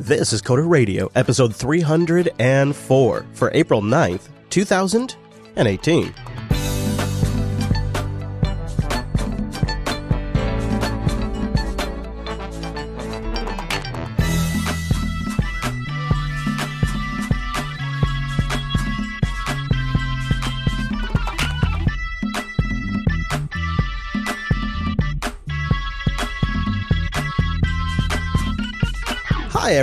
This is Coder Radio, episode 304 for April 9th, 2018.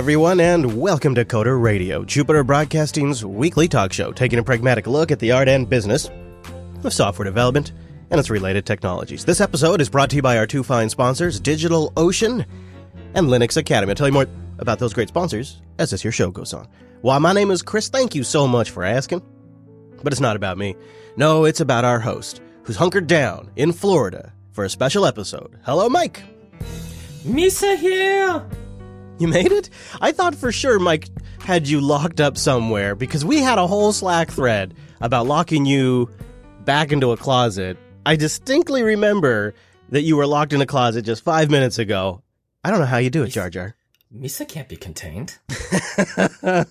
Everyone, and welcome to Coder Radio, Jupiter Broadcasting's weekly talk show, taking a pragmatic look at the art and business of software development and its related technologies. This episode is brought to you by our two fine sponsors, DigitalOcean and Linux Academy. I'll tell you more about those great sponsors as this here show goes on. Well, my name is Chris. Thank you so much for asking. But it's not about me. No, it's about our host, who's hunkered down in Florida for a special episode. Hello, Mike. Misa here. You made it? I thought for sure Mike had you locked up somewhere because we had a whole Slack thread about locking you back into a closet. I distinctly remember that you were locked in a closet just five minutes ago. I don't know how you do it, Jar Jar. Misa can't be contained. well,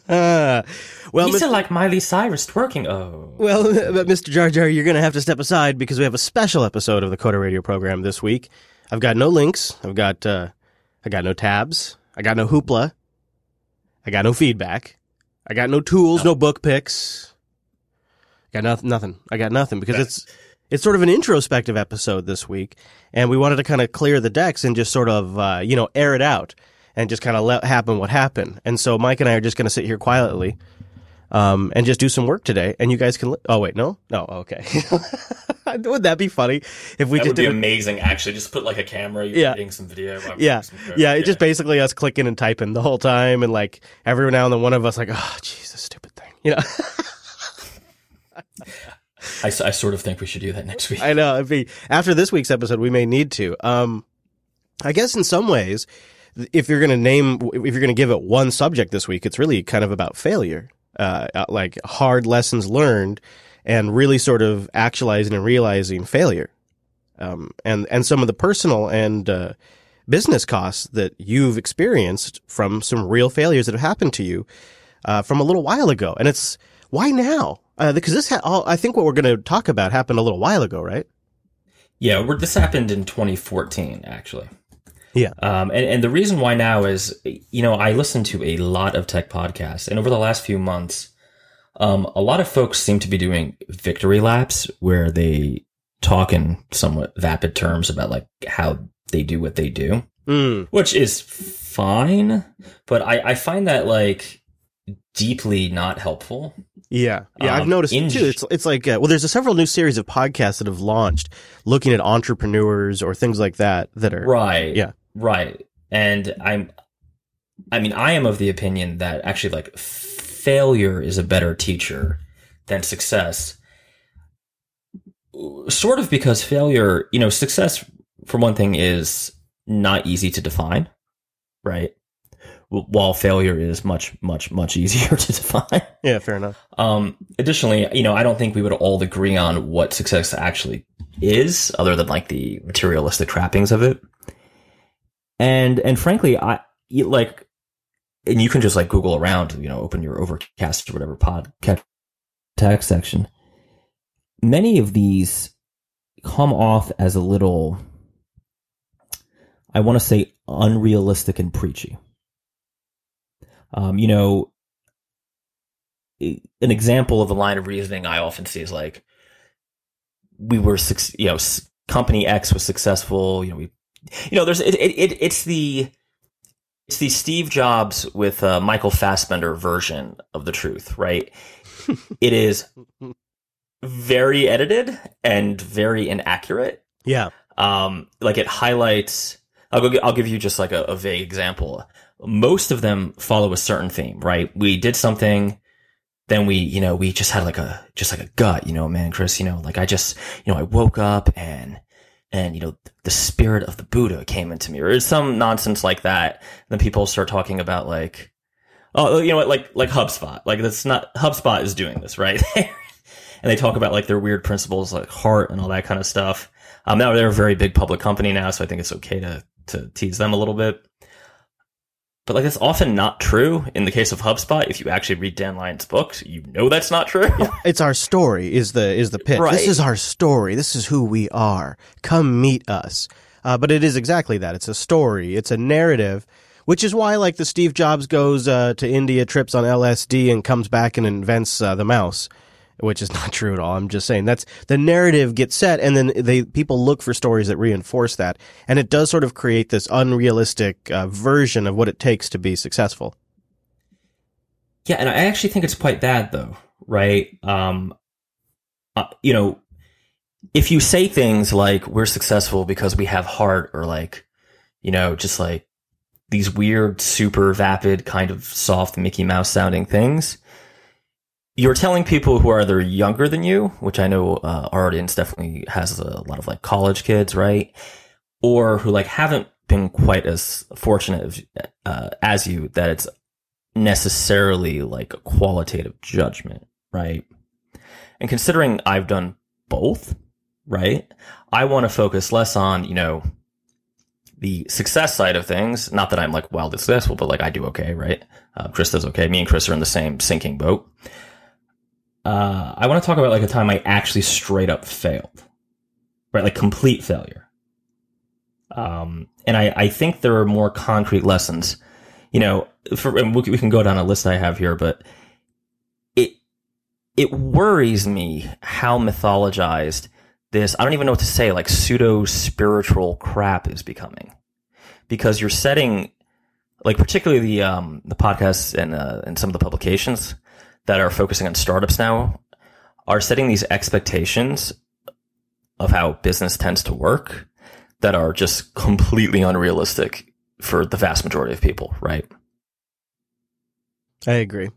Misa Mis- like Miley Cyrus twerking. Oh, well, but Mr. Jar Jar, you're going to have to step aside because we have a special episode of the Coder Radio program this week. I've got no links. I've got, uh, I got no tabs. I got no hoopla. I got no feedback. I got no tools, no book picks. Got nothing. Nothing. I got nothing because it's it's sort of an introspective episode this week, and we wanted to kind of clear the decks and just sort of uh, you know air it out and just kind of let happen what happened. And so Mike and I are just going to sit here quietly. Um, and just do some work today, and you guys can. Li- oh wait, no, no, okay. Would that be funny if we that just would be amazing. Actually, just put like a camera. You're Yeah. editing some video. Yeah, some yeah. It's just basically us clicking and typing the whole time, and like every now and then one of us like, oh, Jesus, stupid thing, you know. I sort of think we should do that next week. I know. It'd be, after this week's episode, we may need to. Um, I guess in some ways, if you're going to name, if you're going to give it one subject this week, it's really kind of about failure, uh, uh, like hard lessons learned, and really sort of actualizing and realizing failure, um, and and some of the personal and uh, business costs that you've experienced from some real failures that have happened to you uh, from a little while ago. And it's why now? Uh, because this, ha- all, I think what we're going to talk about happened a little while ago, right? yeah, we're, this happened in 2014, actually. Yeah. Um, and, and the reason why now is, you know, I listen to a lot of tech podcasts, and over the last few months, um, a lot of folks seem to be doing victory laps where they talk in somewhat vapid terms about like how they do what they do. Mm. which is fine, but I, I find that like deeply not helpful. Yeah, yeah, I've Um, noticed in- it too. It's it's like uh, well, there's a several new series of podcasts that have launched looking at entrepreneurs or things like that that are Right. Yeah. Right. And I'm, I mean, I am of the opinion that actually like failure is a better teacher than success. Sort of because failure, you know, success for one thing is not easy to define, right? While failure is much, much, much easier to define. yeah, fair enough. Um, additionally, you know, I don't think we would all agree on what success actually is, other than like the materialistic trappings of it. And and frankly, I like, and you can just like Google around, you know, open your Overcast or whatever podcast text section. Many of these come off as a little, I want to say, unrealistic and preachy. Um, you know, an example of a line of reasoning I often see is like, we were, you know, company X was successful. You know, we, you know, there's it, it, it it's the, it's the Steve Jobs with uh, Michael Fassbender version of the truth, right? it is very edited and very inaccurate. Yeah, Um, like it highlights. I'll go. I'll give you just like a, a vague example. Most of them follow a certain theme, right? We did something, then we, you know, we just had like a just like a gut, you know, man, Chris, you know, like I just, you know, I woke up and and you know the spirit of the Buddha came into me, or some nonsense like that. then people start talking about like, oh, you know what, like like HubSpot, like that's not HubSpot is doing this right, and they talk about like their weird principles like heart and all that kind of stuff. Um, now they're a very big public company now, so I think it's okay to to tease them a little bit. But like it's often not true. In the case of HubSpot, if you actually read Dan Lyons' books, you know that's not true. It's our story is the is the pitch. Right. This is our story. This is who we are. Come meet us. Uh, but it is exactly that. It's a story. It's a narrative, which is why like the Steve Jobs goes uh, to India, trips on LSD, and comes back and invents uh, the mouse. Which is not true at all. I'm just saying that's the narrative gets set, and then they people look for stories that reinforce that, and it does sort of create this unrealistic uh, version of what it takes to be successful. Yeah, and I actually think it's quite bad though, right? Um, uh, you know, if you say things like "we're successful because we have heart," or like, you know, just like these weird, super vapid, kind of soft Mickey Mouse sounding things, you're telling people who are either younger than you, which I know uh, our audience definitely has a lot of like college kids, right? Or who like haven't been quite as fortunate uh, as you that it's necessarily like a qualitative judgment, right? And considering I've done both, right? I want to focus less on, you know, the success side of things. Not that I'm like wildly successful, but like I do okay, right? Uh, Chris does okay. Me and Chris are in the same sinking boat. Uh, I want to talk about like a time I actually straight up failed, right? Like complete failure. Um, and I, I think there are more concrete lessons, you know, for, we can go down a list I have here, but it, it worries me how mythologized this, I don't even know what to say, like pseudo spiritual crap is becoming because you're setting, like particularly the, um, the podcasts and, uh, and some of the publications that are focusing on startups now are setting these expectations of how business tends to work that are just completely unrealistic for the vast majority of people, right? I agree.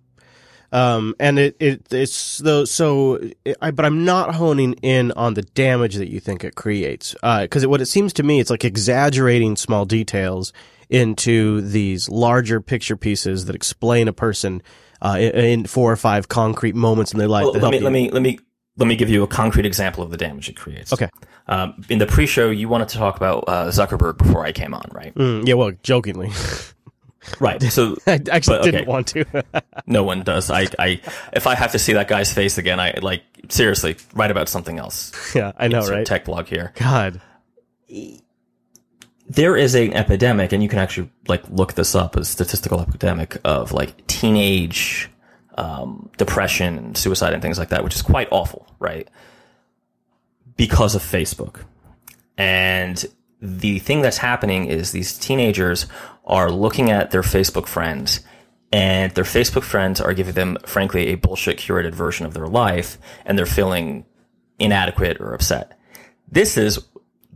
Um, and it, it, it's though, so, I, but I'm not honing in on the damage that you think it creates. Uh, cause it, what it seems to me, it's like exaggerating small details into these larger picture pieces that explain a person, uh, in, four or five concrete moments in their life. Well, let me let me let me let me give you a concrete example of the damage it creates. Okay. Um, in the pre-show, you wanted to talk about uh, Zuckerberg before I came on, right? Mm, yeah, well, jokingly. Right. So I actually But, okay. didn't want to. no one does. I, I, if I have to see that guy's face again, I like seriously write about something else. yeah, I know, Insert right? Tech blog here. God. There is an epidemic, and you can actually like look this up, a statistical epidemic of like teenage um, depression and suicide and things like that, which is quite awful, right? Because of Facebook. And the thing that's happening is these teenagers are looking at their Facebook friends and their Facebook friends are giving them, frankly, a bullshit curated version of their life and they're feeling inadequate or upset. This is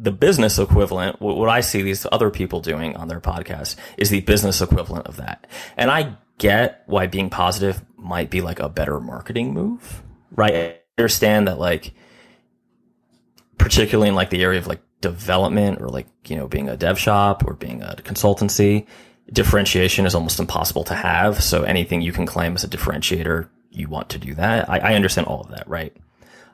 the business equivalent. What I see these other people doing on their podcast is the business equivalent of that. And I get why being positive might be like a better marketing move, right? I understand that like, particularly in like the area of like development or like, you know, being a dev shop or being a consultancy, differentiation is almost impossible to have. So anything you can claim as a differentiator, you want to do that. I, I understand all of that, right?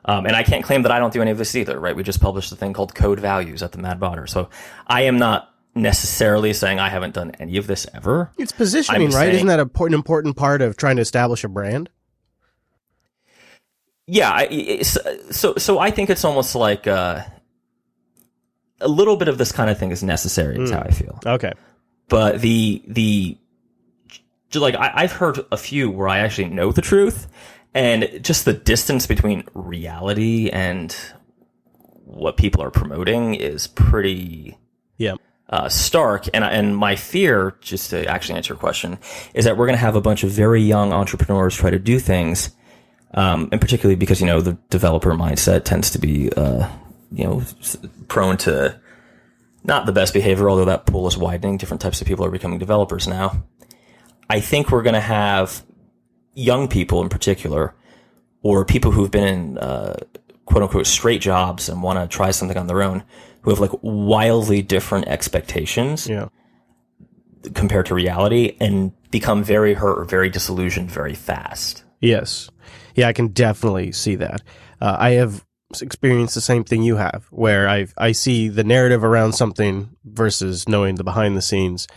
Um, and I can't claim that I don't do any of this either, right? We just published a thing called Code Values at the Mad Botter. So I am not necessarily saying I haven't done any of this ever. It's positioning, I'm right? saying- Isn't that an important, part of trying to establish a brand? Yeah. I, so, so I think it's almost like, uh, a little bit of this kind of thing is necessary is how I feel. Okay. but the the like I, I've heard a few where I actually know the truth, and just the distance between reality and what people are promoting is pretty Yeah. uh, stark. And and my fear, just to actually answer your question, is that we're going to have a bunch of very young entrepreneurs try to do things, um, and particularly because you know the developer mindset tends to be uh, you know prone to not the best behavior, although that pool is widening. Different types of people are becoming developers now. I think we're going to have young people in particular, or people who've been in uh, quote unquote straight jobs and want to try something on their own, who have like wildly different expectations Yeah. compared to reality and become very hurt or very disillusioned very fast. Yes. Yeah, I can definitely see that. Uh, I have experienced the same thing you have, where I I see the narrative around something versus knowing the behind the scenes.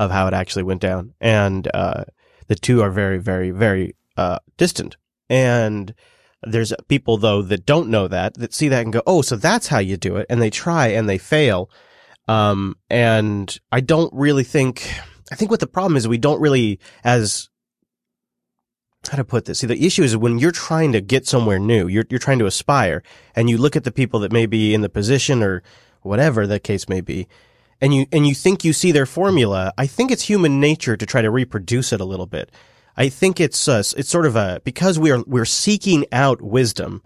of how it actually went down. And, uh, the two are very, very, very, uh, distant. And there's people though that don't know that, that see that and go, Oh, so that's how you do it. And they try and they fail. Um, and I don't really think, I think what the problem is we don't really, as how to put this? See, the issue is when you're trying to get somewhere new, you're, you're trying to aspire and you look at the people that may be in the position or whatever the case may be, and you, and you think you see their formula. I think it's human nature to try to reproduce it a little bit. I think it's, uh, it's sort of a, because we are, we're seeking out wisdom.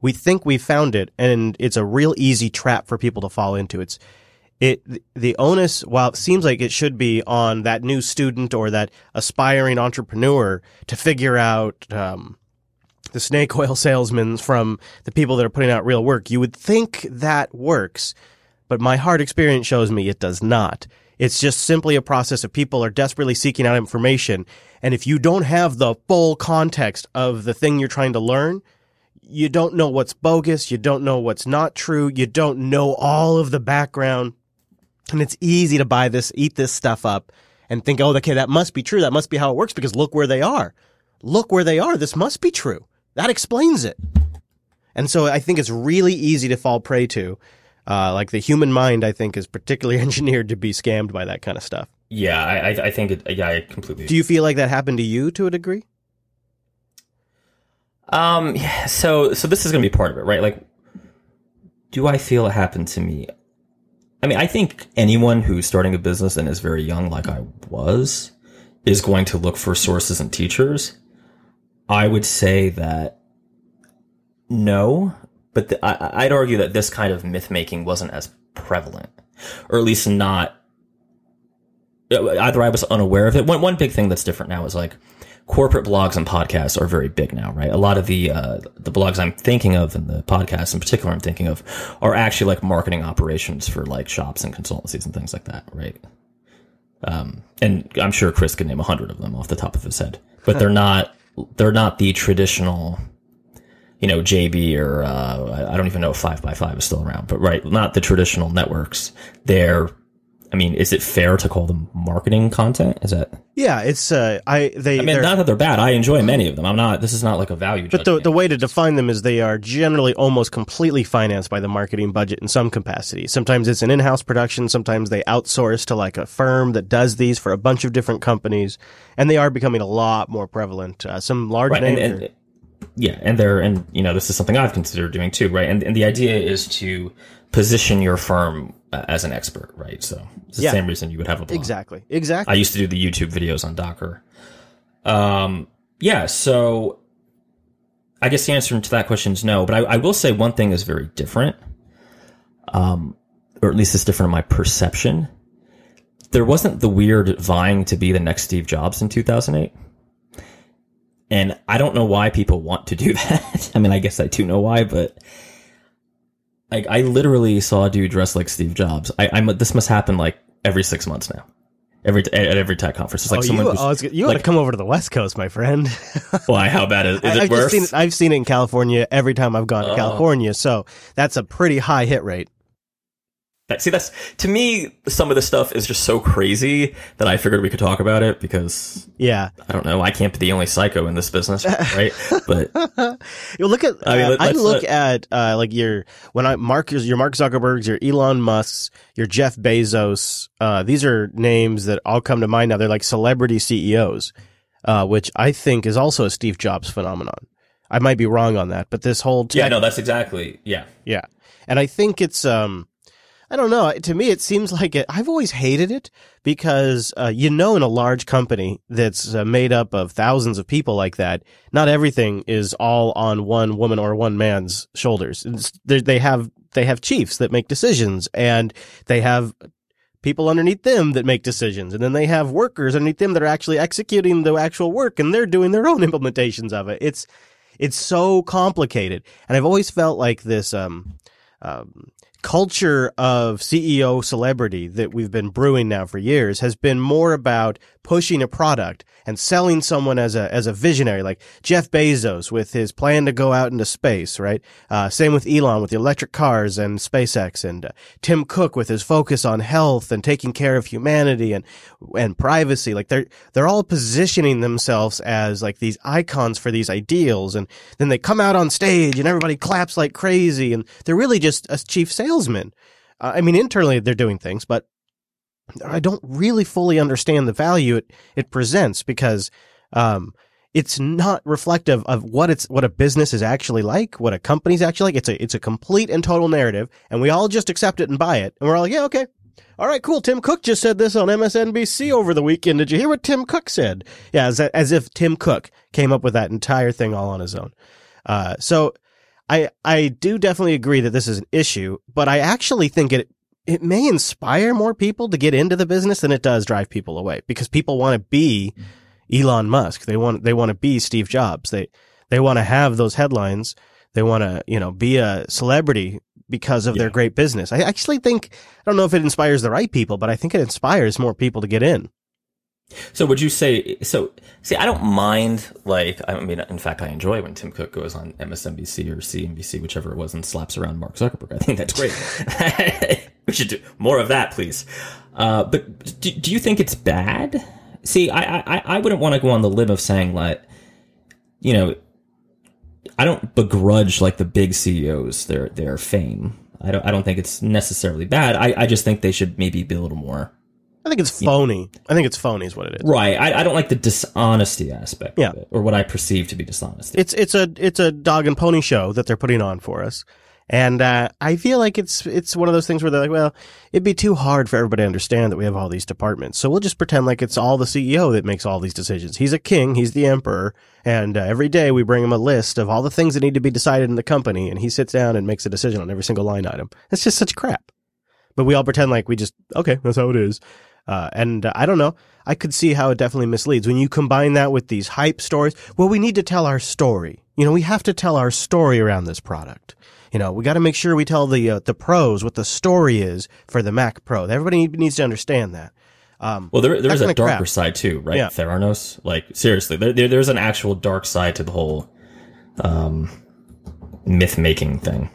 We think we found it and it's a real easy trap for people to fall into. It's, it the onus while it seems like it should be on that new student or that aspiring entrepreneur to figure out um, the snake oil salesmen from the people that are putting out real work you would think that works but my hard experience shows me it does not it's just simply a process of people are desperately seeking out information and if you don't have the full context of the thing you're trying to learn you don't know what's bogus you don't know what's not true you don't know all of the background and it's easy to buy this, eat this stuff up and think, oh, okay, that must be true. That must be how it works because look where they are. Look where they are. This must be true. That explains it. And so I think it's really easy to fall prey to. Uh, like the human mind, I think, is particularly engineered to be scammed by that kind of stuff. Yeah, I, I think it. Yeah, I completely. Do you feel like that happened to you to a degree? Um. Yeah. So, so this is going to be part of it, right? Like, do I feel it happened to me? I mean, I think anyone who's starting a business and is very young, like I was, is going to look for sources and teachers. I would say that no, but the, I, I'd argue that this kind of myth making wasn't as prevalent, or at least not. Either I was unaware of it. One one big thing that's different now is like corporate blogs and podcasts are very big now, right? A lot of the uh, the blogs I'm thinking of and the podcasts in particular I'm thinking of are actually like marketing operations for like shops and consultancies and things like that, right? Um, and I'm sure Chris could name a hundred of them off the top of his head, but they're not they're not the traditional, you know, JB or uh, I don't even know if Five by Five is still around, but right, not the traditional networks. They're I mean, is it fair to call them marketing content? Is that? Yeah, it's uh, I they. I mean, not that they're bad. I enjoy many of them. I'm not. This is not like a value. But the the way to define them is they are generally almost completely financed by the marketing budget in some capacity. Sometimes it's an in-house production. Sometimes they outsource to like a firm that does these for a bunch of different companies, and they are becoming a lot more prevalent. Uh, some large right, names. Yeah, and they're and you know this is something I've considered doing too, right? And and the idea is to position your firm uh, as an expert, right? So it's the yeah. same reason you would have a blog. Exactly. Exactly. I used to do the YouTube videos on Docker. Um, yeah. So I guess the answer to that question is no, but I, I will say one thing is very different. Um, or at least it's different in my perception. There wasn't the weird vying to be the next Steve Jobs in 2008. And I don't know why people want to do that. I mean, I guess I do know why, but like I literally saw a dude dressed like Steve Jobs. I, I'm this must happen like every six months now. Every at every tech conference, it's like oh, someone. You, was, you like, ought to come over to the West Coast, my friend. why? How bad is, is I, it I've worse? Seen it, I've seen it in California every time I've gone to oh. California, so that's a pretty high hit rate. That, see, that's to me. Some of this stuff is just so crazy that I figured we could talk about it because, yeah, I don't know. I can't be the only psycho in this business, right? But you look at. I, mean, uh, I look uh, at uh, like your when I Mark your Mark Zuckerberg's, your Elon Musk's, your Jeff Bezos. Uh, these are names that all come to mind now. They're like celebrity CEOs, uh, which I think is also a Steve Jobs phenomenon. I might be wrong on that, but this whole tech, yeah, no, that's exactly yeah, yeah, and I think it's um I don't know. To me, it seems like it. I've always hated it because uh, you know, in a large company that's uh, made up of thousands of people like that, not everything is all on one woman or one man's shoulders. They have they have chiefs that make decisions, and they have people underneath them that make decisions, and then they have workers underneath them that are actually executing the actual work, and they're doing their own implementations of it. It's it's so complicated, and I've always felt like this. Um, um, culture of CEO celebrity that we've been brewing now for years has been more about pushing a product and selling someone as a as a visionary, like Jeff Bezos with his plan to go out into space, right? Uh, same with Elon with the electric cars and SpaceX, and uh, Tim Cook with his focus on health and taking care of humanity and and privacy. Like they're they're all positioning themselves as like these icons for these ideals, and then they come out on stage and everybody claps like crazy, and they're really just a chief salesman. Uh, I mean, internally they're doing things, but I don't really fully understand the value it, it presents because, um, it's not reflective of what it's, what a business is actually like, what a company's actually like. It's a, it's a complete and total narrative and we all just accept it and buy it. And we're all like, yeah, okay. All right, cool. Tim Cook just said this on MSNBC over the weekend. Did you hear what Tim Cook said? Yeah, as, as if Tim Cook came up with that entire thing all on his own. Uh, so I, I do definitely agree that this is an issue, but I actually think it it may inspire more people to get into the business than it does drive people away because people want to be Elon Musk. They want, they want to be Steve Jobs. They, they want to have those headlines. They want to, you know, be a celebrity because of yeah. their great business. I actually think, I don't know if it inspires the right people, but I think it inspires more people to get in. So would you say so? See, I don't mind. Like, I mean, in fact, I enjoy when Tim Cook goes on MSNBC or CNBC, whichever it was, and slaps around Mark Zuckerberg. I think that's great. we should do more of that, please. Uh, but do, do you think it's bad? See, I I, I wouldn't want to go on the limb of saying like, you know, I don't begrudge like the big CEOs their their fame. I don't I don't think it's necessarily bad. I, I just think they should maybe be a little more I think it's phony. I think it's phony is what it is. Right. I, I don't like the dishonesty aspect yeah. of it, or what I perceive to be dishonesty. It's it's a it's a dog and pony show that they're putting on for us. And uh, I feel like it's it's one of those things where they're like, well, it'd be too hard for everybody to understand that we have all these departments, so we'll just pretend like it's all the CEO that makes all these decisions. He's a king, he's the emperor, and uh, every day we bring him a list of all the things that need to be decided in the company, and he sits down and makes a decision on every single line item. It's just such crap. But we all pretend like we just okay, that's how it is. Uh, and uh, I don't know. I could see how it definitely misleads when you combine that with these hype stories. Well, we need to tell our story. You know, we have to tell our story around this product. You know, we got to make sure we tell the uh, the pros what the story is for the Mac Pro. Everybody needs to understand that. Um, well, there there's a darker crap. side too, right? Yeah. Theranos, like seriously, there, there, there's an actual dark side to the whole um, myth making thing.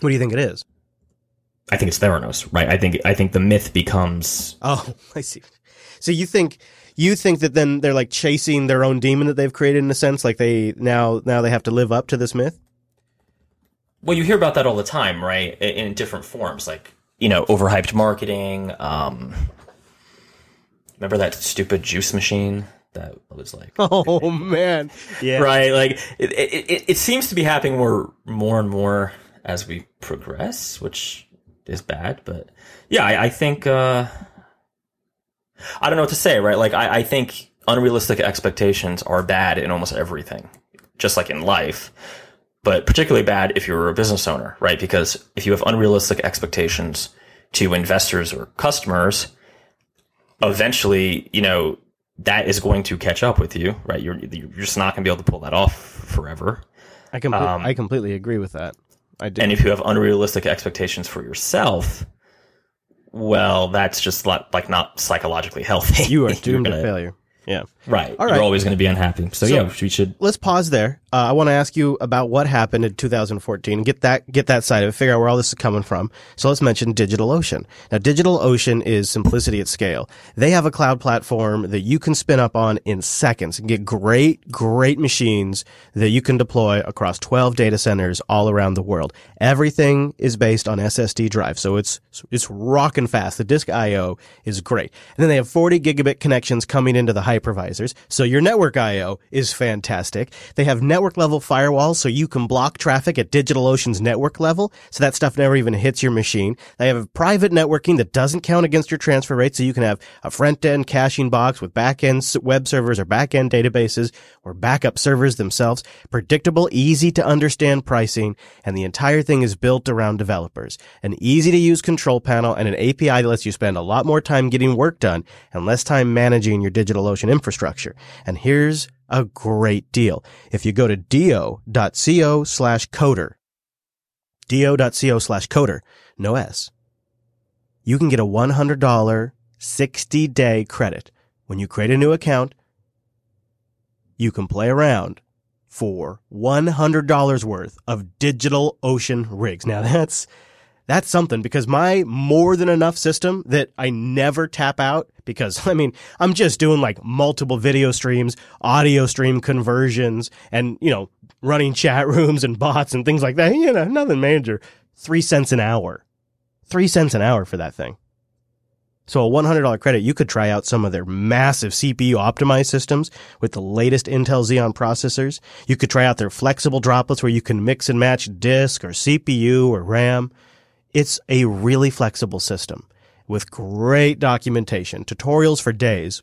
What do you think it is? I think it's Theranos, right? I think I think the myth becomes. Oh, I see. So you think you think that then they're like chasing their own demon that they've created in a sense, like they now now they have to live up to this myth. Well, you hear about that all the time, right? In, different forms, like you know, overhyped marketing. Um, remember that stupid juice machine that was like, oh man, yeah, right. Like it, it, it seems to be happening more, more and more as we progress, which is bad, but yeah, I, I think uh, I don't know what to say, right? Like I, I think unrealistic expectations are bad in almost everything, just like in life, but particularly bad if you're a business owner, right? Because if you have unrealistic expectations to investors or customers, eventually, you know, that is going to catch up with you, right? You're you're just not going to be able to pull that off forever. I, com- um, I completely agree with that. I do. And if you have unrealistic expectations for yourself, well, that's just like not psychologically healthy. You are doomed gonna, to failure. Yeah. Right. All right. You're always going to be unhappy. So, so, yeah, we should. Let's pause there. Uh, I want to ask you about what happened in 2014 get that, get that side of it, figure out where all this is coming from. So let's mention DigitalOcean. Now, DigitalOcean is simplicity at scale. They have a cloud platform that you can spin up on in seconds and get great, great machines that you can deploy across 12 data centers all around the world. Everything is based on SSD drive. So it's, it's rocking fast. The disk IO is great. And then they have 40 gigabit connections coming into the hypervisors. So your network IO is fantastic. They have network level firewalls so you can block traffic at DigitalOcean's network level. So that stuff never even hits your machine. They have private networking that doesn't count against your transfer rate. So you can have a front end caching box with back end web servers or back end databases or backup servers themselves. Predictable, easy to understand pricing. And the entire thing is built around developers. An easy to use control panel and an API that lets you spend a lot more time getting work done and less time managing your DigitalOcean infrastructure. And here's a great deal. If you go to do.co slash coder, do.co slash coder, no S, you can get a $100 60 day credit when you create a new account, you can play around for $100 worth of DigitalOcean rigs. Now that's that's something because my more than enough system that I never tap out because I mean, I'm just doing like multiple video streams, audio stream conversions and, you know, running chat rooms and bots and things like that. You know, nothing major. Three cents an hour. Three cents an hour for that thing. So a $100 credit, you could try out some of their massive CPU optimized systems with the latest Intel Xeon processors. You could try out their flexible droplets where you can mix and match disk or CPU or RAM. It's a really flexible system with great documentation, tutorials for days.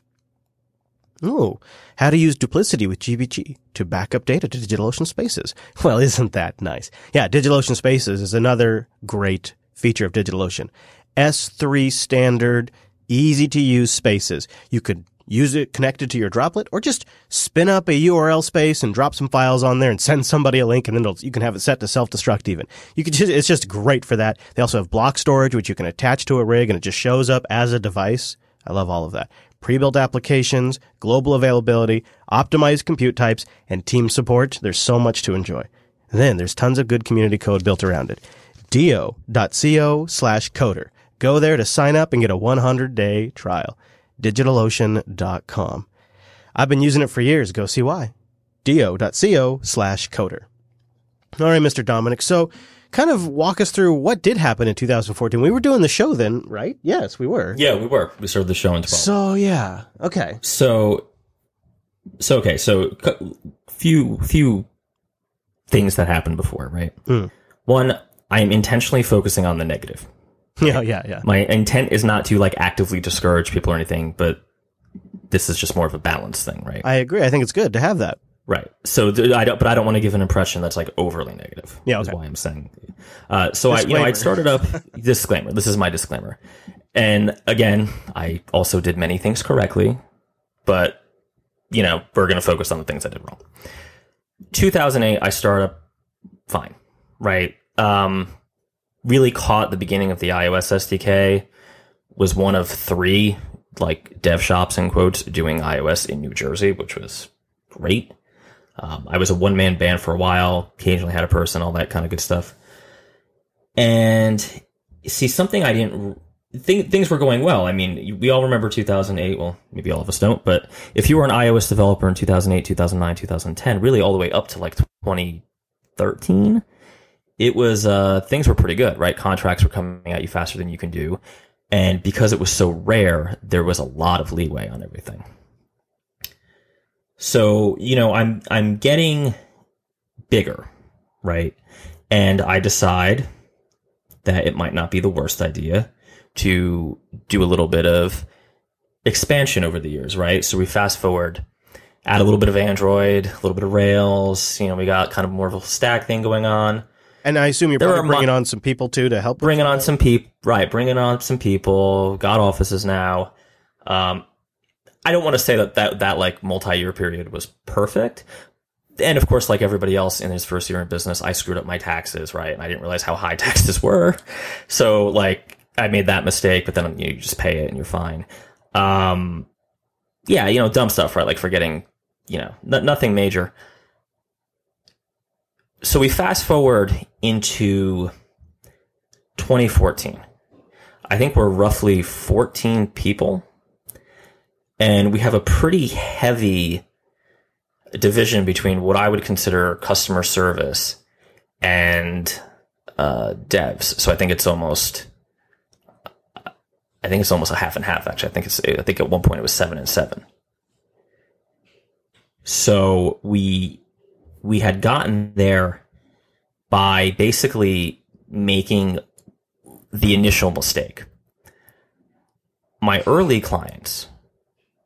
Oh, how to use duplicity with GPG to back up data to DigitalOcean Spaces. Well, isn't that nice? Yeah, DigitalOcean Spaces is another great feature of DigitalOcean. S3 standard, easy to use spaces. You could use it connected to your droplet or just spin up a URL space and drop some files on there and send somebody a link and then you can have it set to self-destruct even. You could just, it's just great for that. They also have block storage, which you can attach to a rig and it just shows up as a device. I love all of that. Pre-built applications, global availability, optimized compute types, and team support. There's so much to enjoy. And then there's tons of good community code built around it. do.co slash coder. Go there to sign up and get a 100 day trial. DigitalOcean.com. I've been using it for years. Go see why. do.co slash coder. All right, Mr. Dominic. So kind of walk us through what did happen in 2014. We were doing the show then, right? Yes, we were. Yeah, we were. We started the show in 12. So yeah. Okay. So, so okay. So few, few things that happened before, right? Mm. One, I am intentionally focusing on the negative. Yeah, yeah, yeah. My intent is not to like actively discourage people or anything, but this is just more of a balance thing, right? I agree. I think it's good to have that. Right. So th- I don't, but I don't want to give an impression that's like overly negative. Yeah, Is okay. why I'm saying. Uh, so I, you know, I started up disclaimer. This is my disclaimer, and again, I also did many things correctly, but you know, we're going to focus on the things I did wrong. 2008, I started up fine, right? Um, really caught the beginning of the iOS SDK. Was one of three like dev shops in quotes doing iOS in New Jersey, which was great. Um, I was a one man band for a while, occasionally had a person, all that kind of good stuff. And see, something I didn't think things were going well. I mean, we all remember 2008. Well, maybe all of us don't, but if you were an iOS developer in 2008, 2009, 2010, really all the way up to like 2013, it was, uh, things were pretty good, right? Contracts were coming at you faster than you can do. And because it was so rare, there was a lot of leeway on everything. So, you know, I'm I'm getting bigger, right? And I decide that it might not be the worst idea to do a little bit of expansion over the years, right? So we fast forward, add a little bit of Android, a little bit of Rails, you know, we got kind of more of a stack thing going on. And I assume you're There probably bringing on some people too to help. bringing on some people, right? Bringing on some people. Got offices now. Um, I don't want to say that that that like multi-year period was perfect. And of course, like everybody else in his first year in business, I screwed up my taxes, right? And I didn't realize how high taxes were. So like I made that mistake, but then you just pay it and you're fine. Um, yeah, you know, dumb stuff, right? Like forgetting, you know, n- nothing major. So we fast forward into 2014. I think we're roughly 14 people. And we have a pretty heavy division between what I would consider customer service and uh, devs. So I think it's almost, I think it's almost a half and half. Actually, I think it's, I think at one point it was seven and seven. So we we had gotten there by basically making the initial mistake. My early clients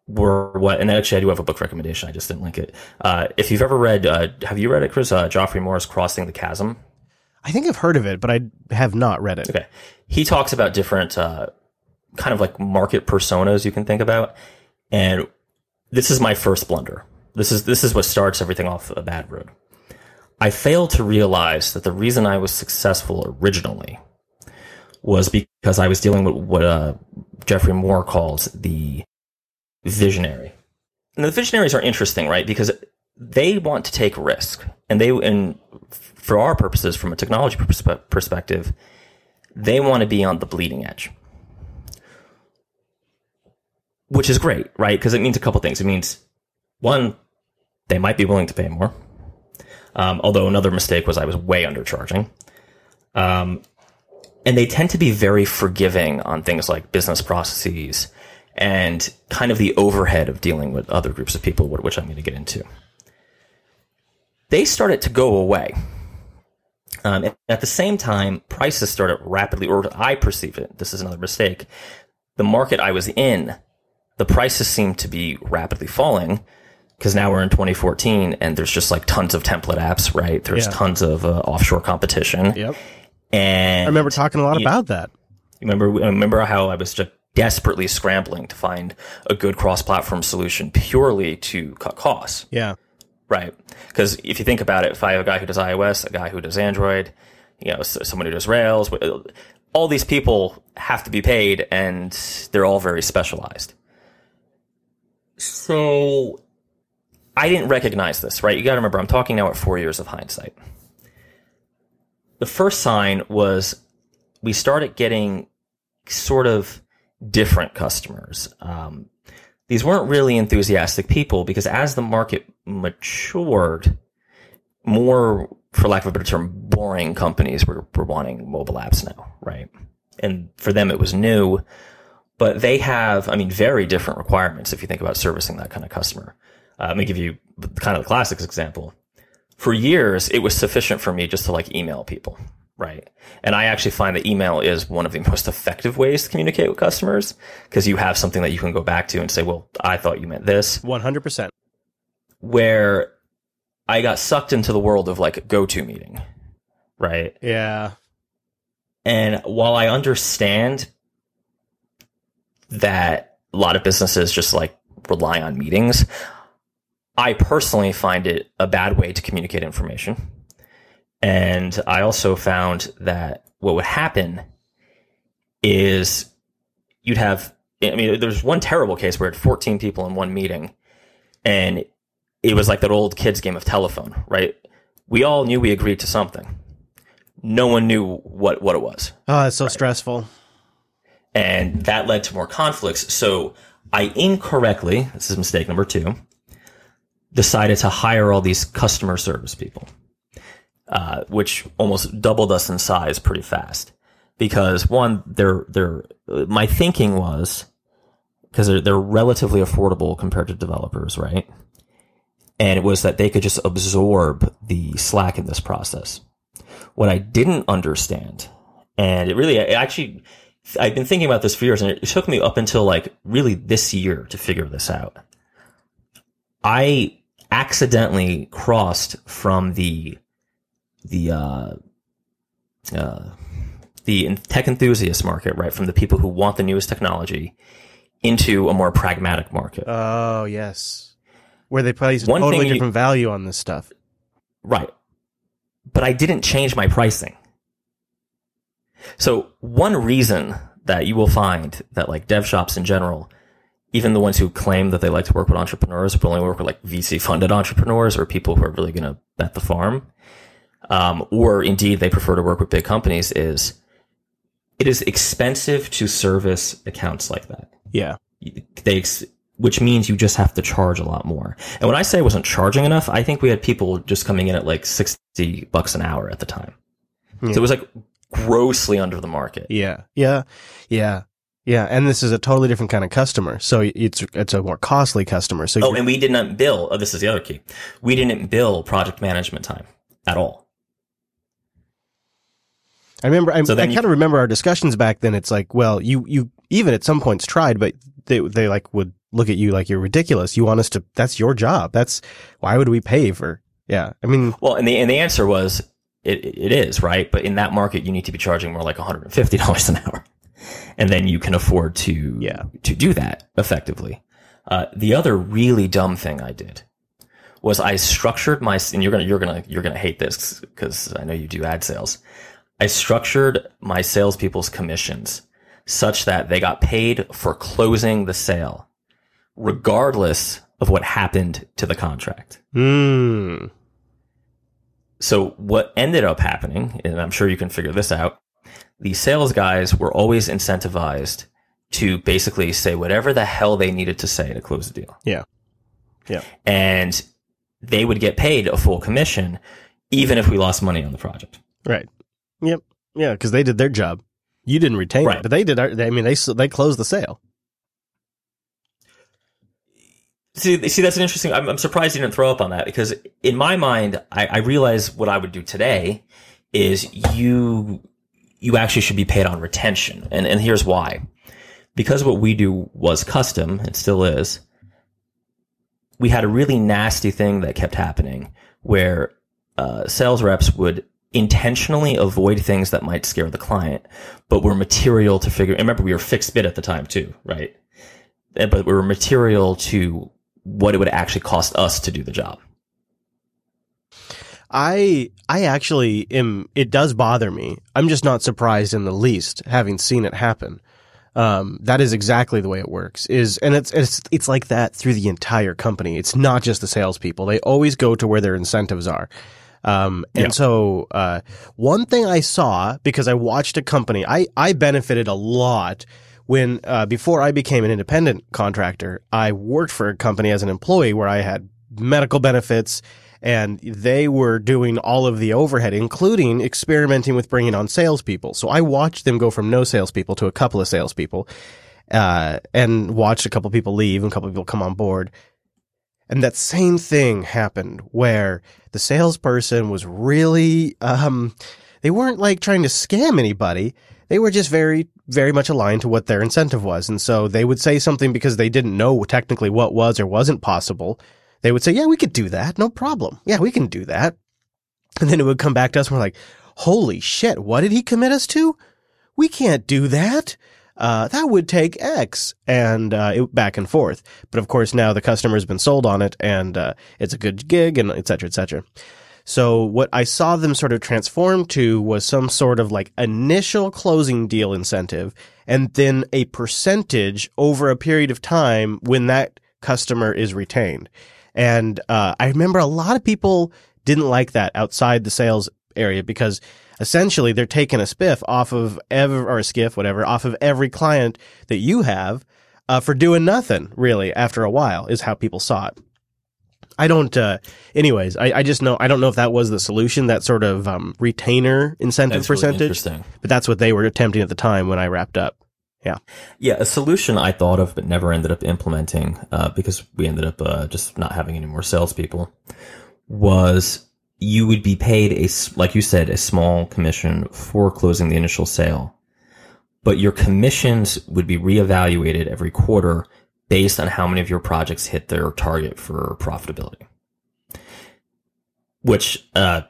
were what, and actually I do have a book recommendation. I just didn't link it. Uh, if you've ever read, uh, have you read it, Chris? Uh, Geoffrey Moore's Crossing the Chasm. I think I've heard of it, but I have not read it. Okay. He talks about different, uh, kind of like market personas you can think about. And this is my first blunder. This is, this is what starts everything off a bad road. I failed to realize that the reason I was successful originally was because I was dealing with what, uh, Geoffrey Moore calls the, visionary. And the visionaries are interesting, right? Because they want to take risk, and they and for our purposes, from a technology perspe- perspective, they want to be on the bleeding edge, which is great, right? Because it means a couple things. It means one, they might be willing to pay more. Um, although another mistake was I was way undercharging. Um, and they tend to be very forgiving on things like business processes and kind of the overhead of dealing with other groups of people, which I'm going to get into. They started to go away. Um, at the same time, prices started rapidly, or I perceive it. This is another mistake. The market I was in, the prices seemed to be rapidly falling because now we're in 2014 and there's just like tons of template apps, right? There's Yeah. tons of uh, offshore competition. Yep. And I remember talking a lot you- about that. Remember, I remember how I was just desperately scrambling to find a good cross-platform solution purely to cut costs, Yeah. right? Because if you think about it, if I have a guy who does iOS, a guy who does Android, you know, s- someone who does Rails, all these people have to be paid, and they're all very specialized. So I didn't recognize this, right? You got to remember, I'm talking now at four years of hindsight. The first sign was we started getting sort of different customers. Um, these weren't really enthusiastic people because as the market matured, more, for lack of a better term, boring companies were, were wanting mobile apps now, right? And for them, it was new, but they have, I mean, very different requirements if you think about servicing that kind of customer. Uh, let me give you kind of the classics example. For years, it was sufficient for me just to like email people, right? And I actually find that email is one of the most effective ways to communicate with customers because you have something that you can go back to and say, well, I thought you meant this. 100%. Where I got sucked into the world of like GoToMeeting, right? Yeah. And while I understand that a lot of businesses just like rely on meetings, I personally find it a bad way to communicate information. And I also found that what would happen is you'd have, I mean, there's one terrible case where it had 14 people in one meeting and it was like that old kids game of telephone, right? We all knew we agreed to something. No one knew what, what it was Oh, that's so stressful. and that led to more conflicts. So I incorrectly, this is mistake number two, decided to hire all these customer service people, uh, which almost doubled us in size pretty fast. Because one, they're they're my thinking was because they're they're relatively affordable compared to developers, right? And it was that they could just absorb the slack in this process. What I didn't understand, and it really it actually I've been thinking about this for years, and it took me up until like really this year to figure this out. I accidentally crossed from the the uh, uh, the tech enthusiast market, right, from the people who want the newest technology, into a more pragmatic market. Oh, yes. Where they place One totally thing you- different value on this stuff. Right. But I didn't change my pricing. So one reason that you will find that like dev shops in general, even the ones who claim that they like to work with entrepreneurs, will only work with like VC funded entrepreneurs or people who are really going to bet the farm. Um, or indeed they prefer to work with big companies is it is expensive to service accounts like that Yeah. they which means you just have to charge a lot more. And when I say I wasn't charging enough, I think we had people just coming in at like 60 bucks an hour at the time. So it was like grossly under the market. Yeah. Yeah. Yeah. Yeah. And this is a totally different kind of customer. So it's, it's a more costly customer. So Oh, and we did not bill. Oh, this is the other key. We didn't bill project management time at all. I remember, I, So I kind of remember our discussions back then. It's like, well, you, you even at some points tried, but they, they like would look at you like you're ridiculous. You want us to, that's your job. That's, why would we pay for, yeah. I mean, Well, and the and the answer was it it is right, but in that market you need to be charging more like one hundred and fifty dollars an hour, and then you can afford to Yeah. to do that effectively. Uh, the other really dumb thing I did was I structured my and you're gonna you're gonna you're gonna hate this because I know you do ad sales. I structured my salespeople's commissions such that they got paid for closing the sale regardless of what happened to the contract. Hmm. So what ended up happening, and I'm sure you can figure this out, the sales guys were always incentivized to basically say whatever the hell they needed to say to close the deal. Yeah. Yeah. And they would get paid a full commission even if we lost money on the project. Right. Yep. Yeah, because they did their job. You didn't retain Right. it, but they did. I mean, they they closed the sale. See, see, that's an interesting. I'm, I'm surprised you didn't throw up on that because in my mind, I, I realize what I would do today is you you actually should be paid on retention, and and here's why. Because what we do was custom, it still is. We had a really nasty thing that kept happening where uh, sales reps would intentionally avoid things that might scare the client, but were material to figure. And remember, we were fixed bid at the time too, right? But we were material to what it would actually cost us to do the job. I I actually am. It does bother me. I'm just not surprised in the least, having seen it happen. Um, that is exactly the way it works. Is and it's it's it's like that through the entire company. It's not just the salespeople. They always go to where their incentives are. Um, and Yeah. so uh, one thing I saw because I watched a company, I I benefited a lot when uh, before I became an independent contractor. I worked for a company as an employee where I had medical benefits and they were doing all of the overhead, including experimenting with bringing on salespeople. So I watched them go from no salespeople to a couple of salespeople, uh, and watched a couple of people leave and a couple of people come on board. And that same thing happened where the salesperson was really, um, they weren't like trying to scam anybody. They were just very, very much aligned to what their incentive was. And so they would say something because they didn't know technically what was or wasn't possible. They would say, yeah, we could do that. No problem. Yeah, we can do that. And then it would come back to us and we're like, holy shit, what did he commit us to? We can't do that. Uh, that would take X and, uh, it, back and forth. But of course now the customer's been sold on it and, uh, it's a good gig and et cetera, et cetera. So what I saw them sort of transform to was some sort of like initial closing deal incentive and then a percentage over a period of time when that customer is retained. And uh, I remember a lot of people didn't like that outside the sales area because essentially they're taking a spiff off of every, or a skiff, whatever, off of every client that you have uh, for doing nothing really after a while is how people saw it. I don't, uh, anyways, I, I just know, I don't know if that was the solution, that sort of um, retainer incentive That's really percentage, interesting. but that's what they were attempting at the time when I wrapped up. Yeah, Yeah. a solution I thought of but never ended up implementing uh, because we ended up uh, just not having any more salespeople was you would be paid a like you said a small commission for closing the initial sale, but your commissions would be reevaluated every quarter based on how many of your projects hit their target for profitability, which uh,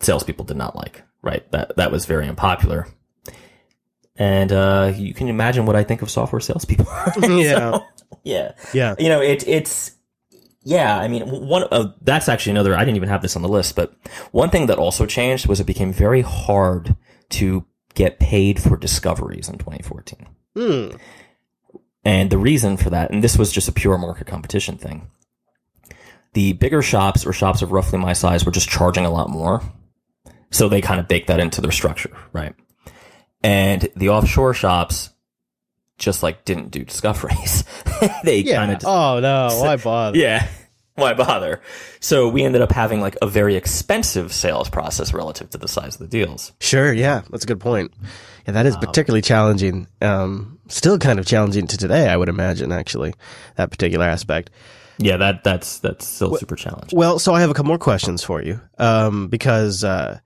salespeople did not like. Right, that that was very unpopular. And uh, you can imagine what I think of software salespeople. Yeah. So, yeah. Yeah. You know, it, it's yeah. I mean, one uh, that's actually another. I didn't even have this on the list, but one thing that also changed was it became very hard to get paid for discoveries in 2014. Hmm. And the reason for that, and this was just a pure market competition thing. The bigger shops or shops of roughly my size were just charging a lot more. So they kind of baked that into their structure, right? And the offshore shops just like didn't do discoveries. they Yeah. kind of oh no, why bother? yeah. Why bother? So we ended up having like a very expensive sales process relative to the size of the deals. Sure, yeah, that's a good point. Yeah, that is particularly challenging. Um, still kind of challenging to today, I would imagine. Actually, that particular aspect. Yeah, that that's that's still super challenging. Well, so I have a couple more questions for you, um, because uh,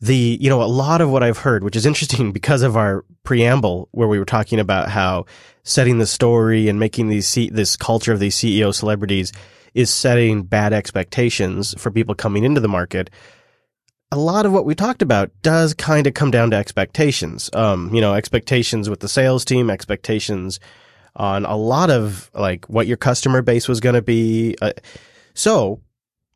the you know a lot of what I've heard, which is interesting because of our preamble where we were talking about how setting the story and making these C- this culture of these CEO celebrities is setting bad expectations for people coming into the market. A lot of what we talked about does kind of come down to expectations. Um, you know, expectations with the sales team, expectations on a lot of like what your customer base was going to be. Uh, so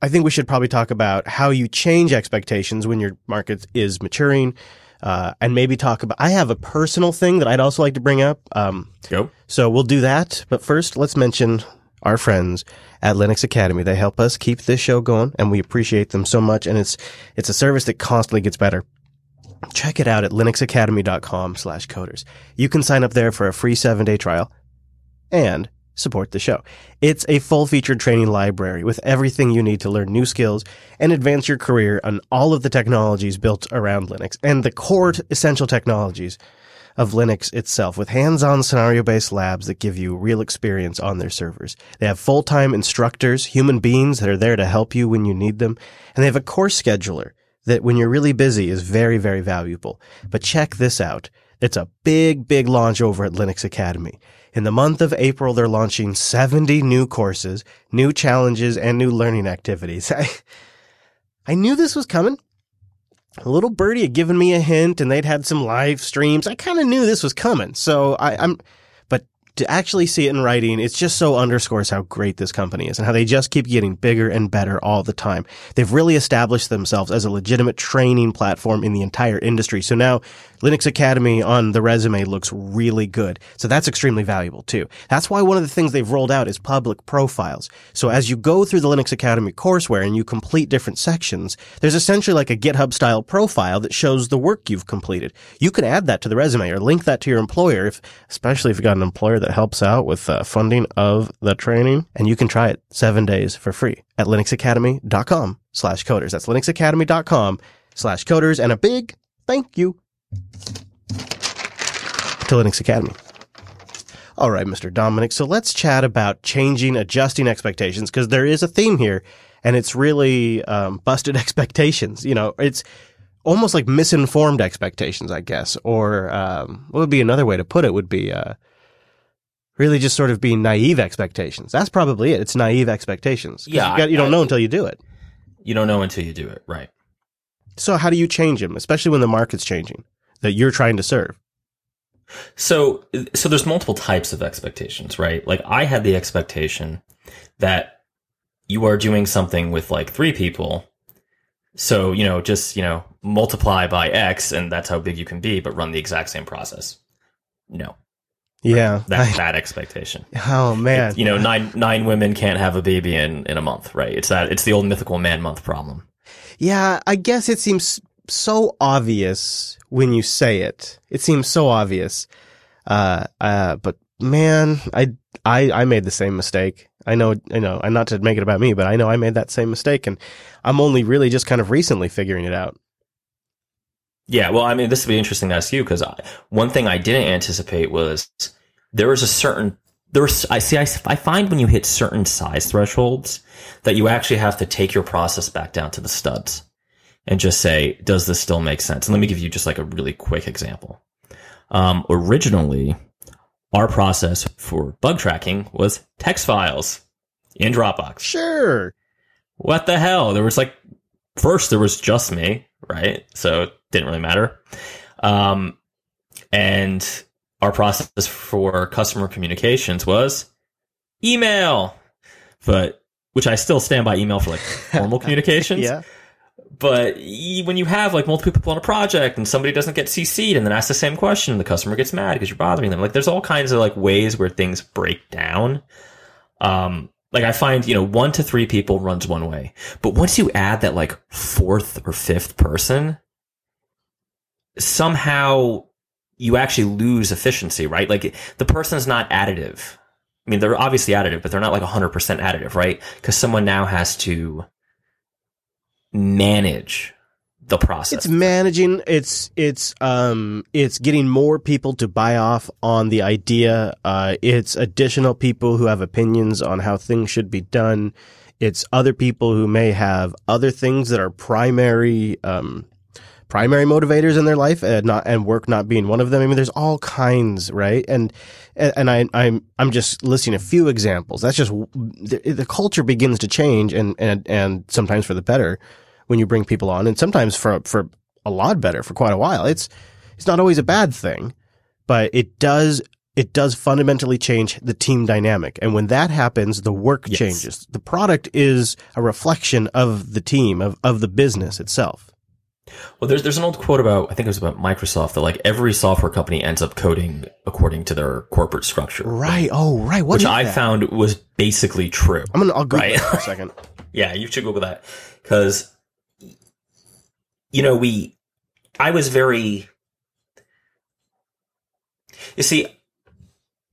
I think we should probably talk about how you change expectations when your market is maturing. uh, and maybe talk about. I have a personal thing that I'd also like to bring up. Um, Go. so we'll do that. But first, let's mention our friends at Linux Academy. They help us keep this show going, and we appreciate them so much. And it's it's a service that constantly gets better. Check it out at linuxacademy.com slash coders. You can sign up there for a free seven day trial and support the show. It's a full featured training library with everything you need to learn new skills and advance your career on all of the technologies built around Linux and the core essential technologies of Linux itself with hands-on scenario-based labs that give you real experience on their servers. They have full-time instructors, human beings that are there to help you when you need them, and they have a course scheduler that when you're really busy is very, very valuable. But check this out. It's a big, big launch over at Linux Academy. In the month of April, they're launching 70 new courses, new challenges, and new learning activities. I, I knew this was coming. A little birdie had given me a hint and they'd had some live streams. I kind of knew this was coming. So I, I'm, to actually see it in writing, it's just so underscores how great this company is and how they just keep getting bigger and better all the time. They've really established themselves as a legitimate training platform in the entire industry. So now Linux Academy on the resume looks really good. So that's extremely valuable too. That's why one of the things they've rolled out is public profiles. So as you go through the Linux Academy courseware and you complete different sections, there's essentially like a GitHub style profile that shows the work you've completed. You can add that to the resume or link that to your employer, if, especially if you've got an employer that helps out with uh, funding of the training. And you can try it seven days for free at linuxacademy.com slash coders. That's linuxacademy.com slash coders. And a big thank you to Linux Academy. All right, Mr. Dominic. So let's chat about changing, adjusting expectations because there is a theme here and it's really um, busted expectations. You know, it's almost like misinformed expectations, I guess. Or um, what would be another way to put it would be uh, really just sort of being naive expectations. That's probably it. It's naive expectations. Yeah, You, got, you don't I- know until you do it. You don't know until you do it, right? So how do you change them, especially when the market's changing that you're trying to serve? So, so there's multiple types of expectations, right? Like I had the expectation that you are doing something with like three people. So, you know, just, you know, multiply by X and that's how big you can be, but run the exact same process. No, Yeah. that's that expectation. oh man. You know, nine, nine women can't have a baby in, in a month, right? It's that, it's the old mythical man month problem. Yeah, I guess it seems so obvious when you say it. It seems so obvious. Uh, uh, but man, I, I, I made the same mistake. I know, I know, and not to make it about me, but I know I made that same mistake and I'm only really just kind of recently figuring it out. Yeah, well, I mean, this would be interesting to ask you because one thing I didn't anticipate was there was a certain there I see I, I find when you hit certain size thresholds that you actually have to take your process back down to the studs and just say, does this still make sense? And let me give you just like a really quick example. Um, originally, our process for bug tracking was text files in Dropbox Sure. what the hell? There was like, first there was just me, right? So didn't really matter. Um, and our process for customer communications was email, but which I still stand by email for like formal communications. Yeah. But when you have like multiple people on a project and somebody doesn't get CC'd and then asks the same question, the customer gets mad because you're bothering them. Like there's all kinds of like ways where things break down. Um, like I find, you know, one to three people runs one way, but once you add that like fourth or fifth person, somehow you actually lose efficiency, right? Like the person's not additive. I mean, they're obviously additive, but they're not like 100% additive, right? Because someone now has to manage the process. It's managing. It's it's um it's getting more people to buy off on the idea. Uh, it's additional people who have opinions on how things should be done. It's other people who may have other things that are primary um primary motivators in their life and not and work not being one of them. I mean, there's all kinds, right? And and, I I'm I'm just listing a few examples. That's just the, the culture begins to change and and and sometimes for the better when you bring people on, and sometimes for for a lot better for quite a while. It's it's not always a bad thing, but it does it does fundamentally change the team dynamic. And when that happens, the work Yes. changes. The product is a reflection of the team of of the business itself. Well, there's there's an old quote about I think it was about Microsoft that like every software company ends up coding according to their corporate structure, Right. Oh, right. What which I that? found was basically true. I'm gonna. I'll Google Right. for a second. Yeah, you should Google that because you know we. I was very. You see,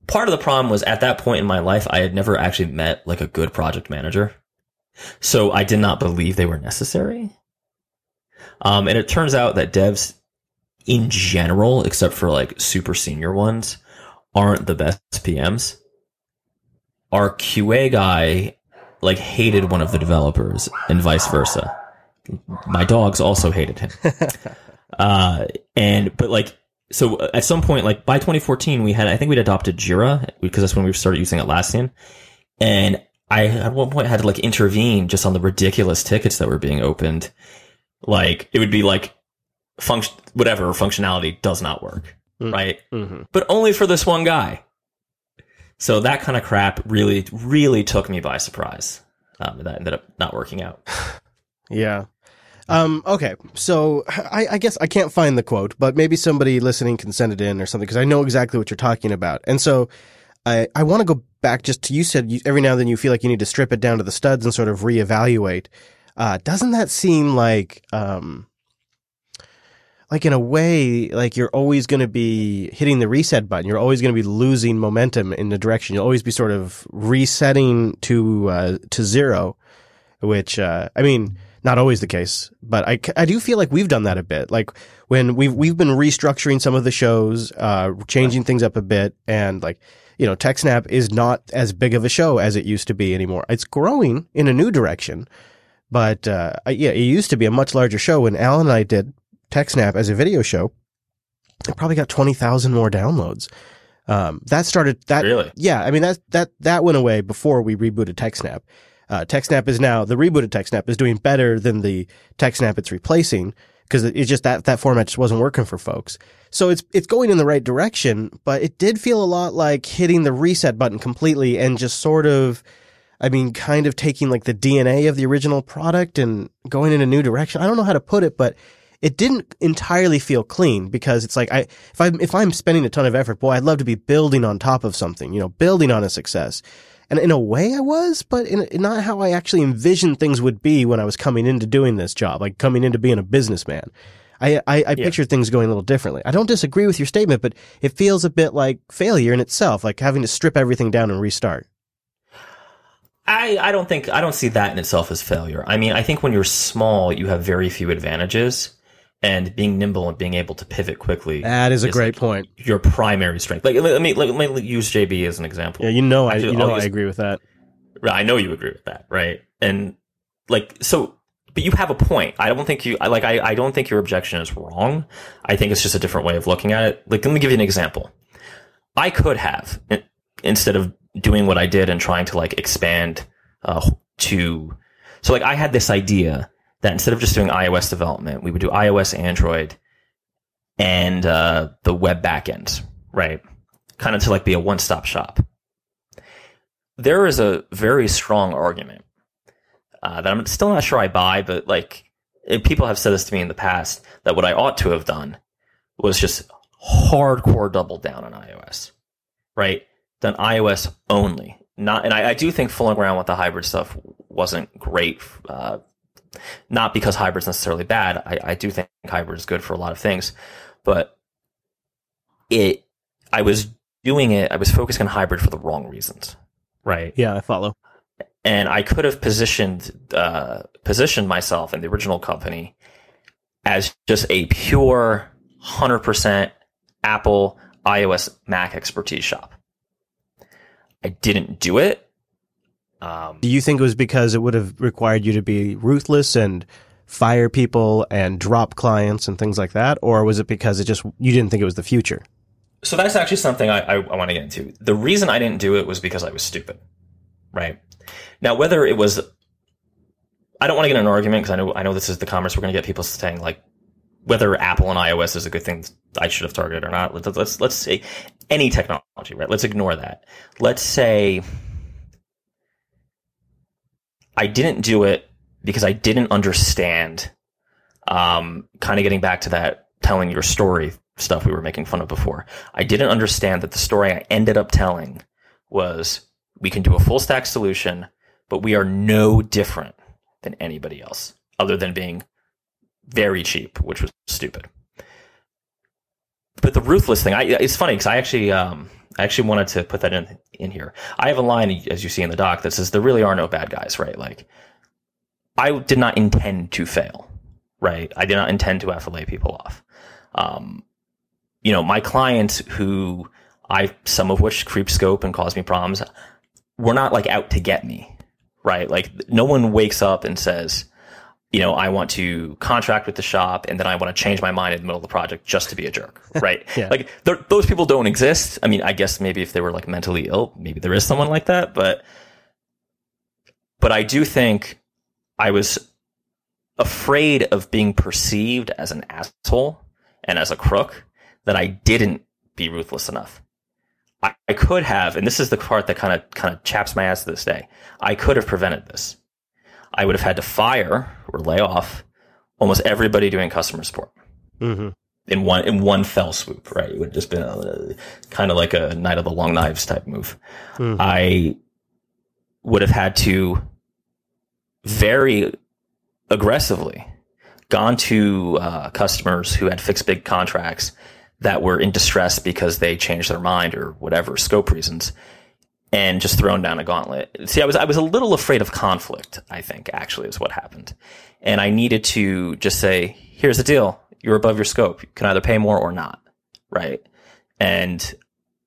part of the problem was at that point in my life, I had never actually met like a good project manager, so I did not believe they were necessary. Um, and it turns out that devs, in general, except for like super senior ones, aren't the best PMs. Our QA guy like hated one of the developers and vice versa. My dogs also hated him. uh, and, but like, so at some point, like by 2014, we had, I think we'd adopted Jira because that's when we started using Atlassian. And I at one point had to like intervene just on the ridiculous tickets that were being opened. Like it would be like function, whatever functionality does not work. Mm. Right. hmm But only for this one guy. So that kind of crap really, really took me by surprise. Um, that ended up not working out. Yeah. Um, okay, so I, I guess I can't find the quote, but maybe somebody listening can send it in or something because I know exactly what you're talking about. And so I, I want to go back just to you said you, every now and then you feel like you need to strip it down to the studs and sort of reevaluate. Uh, doesn't that seem like, um, like in a way, like you're always going to be hitting the reset button. You're always going to be losing momentum in the direction. You'll always be sort of resetting to, uh, to zero, which, uh, I mean, not always the case, but I, I do feel like we've done that a bit. Like when we've, we've been restructuring some of the shows, uh, changing things up a bit and like, you know, TechSnap is not as big of a show as it used to be anymore. It's growing in a new direction, but, uh, yeah, it used to be a much larger show when Alan and I did TechSnap as a video show. It probably got 20,000 more downloads. Um, that started that, Really? yeah, I mean that that that went away before we rebooted TechSnap. Uh, TechSnap is now the rebooted TechSnap is doing better than the TechSnap it's replacing because it's just that that format just wasn't working for folks. So it's it's going in the right direction, but it did feel a lot like hitting the reset button completely and just sort of, I mean, kind of taking like the DNA of the original product and going in a new direction. I don't know how to put it, but it didn't entirely feel clean because it's like I if I'm if I'm spending a ton of effort, boy, I'd love to be building on top of something, you know, building on a success. And in a way I was, but in, in not how I actually envisioned things would be when I was coming into doing this job, like coming into being a businessman. I, I, I pictured things going a little differently. I don't disagree with your statement, but it feels a bit like failure in itself, like having to strip everything down and restart. I, I don't think I don't see that in itself as failure. I mean, I think when you're small, you have very few advantages, and being nimble and being able to pivot quickly That is a is great like point. your primary strength. Like let me let me use JB as an example. Yeah, you know, I, Actually, you know, I agree with that. I know you agree with that, right? And like so but you have a point. I don't think you I like I, I don't think your objection is wrong. I think it's just a different way of looking at it. Like let me give you an example. I could have instead of doing what I did and trying to like expand uh to so like I had this idea that instead of just doing iOS development, we would do iOS, Android, and uh the web backend, right? Kind of to like be a one-stop shop there is a very strong argument uh, that I'm still not sure I buy, but like people have said this to me in the past that what I ought to have done was just hardcore double down on iOS, right? Done iOS only, not, and I, I do think fooling around with the hybrid stuff wasn't great. Uh, not because hybrid's necessarily bad. I, I do think hybrid is good for a lot of things, but it, I was doing it. I was focusing on hybrid for the wrong reasons, right? Yeah, I follow. and I could have positioned uh, positioned myself in the original company as just a pure hundred percent Apple iOS Mac expertise shop. I didn't do it. Um, Do you think it was because it would have required you to be ruthless and fire people and drop clients and things like that, or was it because it just you didn't think it was the future? so that's actually something I, I, I want to get into. The reason I didn't do it was because I was stupid. Right now, whether it was, I don't want to get in an argument because I know I know this is the commerce. We're going to get people saying like whether Apple and iOS is a good thing I should have targeted or not. Let's let's let's say any technology, right? Let's ignore that. Let's say I didn't do it because I didn't understand Um, kind of getting back to that telling your story stuff we were making fun of before. I didn't understand that the story I ended up telling was we can do a full stack solution, but we are no different than anybody else other than being very cheap, which was stupid. But the ruthless thing, I, it's funny because I actually, um, I actually wanted to put that in in here. I have a line, as you see in the doc, that says there really are no bad guys, right? Like, I did not intend to fail, right? I did not intend to affiliate people off. Um, you know, my clients who I, some of which creep scope and cause me problems, were not like out to get me, right? Like, no one wakes up and says, you know, I want to contract with the shop and then I want to change my mind in the middle of the project just to be a jerk, right? Yeah. Like those people don't exist. I mean, I guess maybe if they were like mentally ill, maybe there is someone like that, but, but I do think I was afraid of being perceived as an asshole and as a crook that I didn't be ruthless enough. I, I could have, and this is the part that kind of, kind of chaps my ass to this day. I could have prevented this. I would have had to fire or lay off almost everybody doing customer support Mm-hmm. in one in one fell swoop. Right? It would have just been a, kind of like a Night of the Long Knives type move. Mhm. I would have had to very aggressively gone to uh, customers who had fixed bid contracts that were in distress because they changed their mind or whatever scope reasons and just thrown down a gauntlet. See, I was I was a little afraid of conflict, I think, actually is what happened. And I needed to just say, here's the deal. You're above your scope. You can either pay more or not. Right. And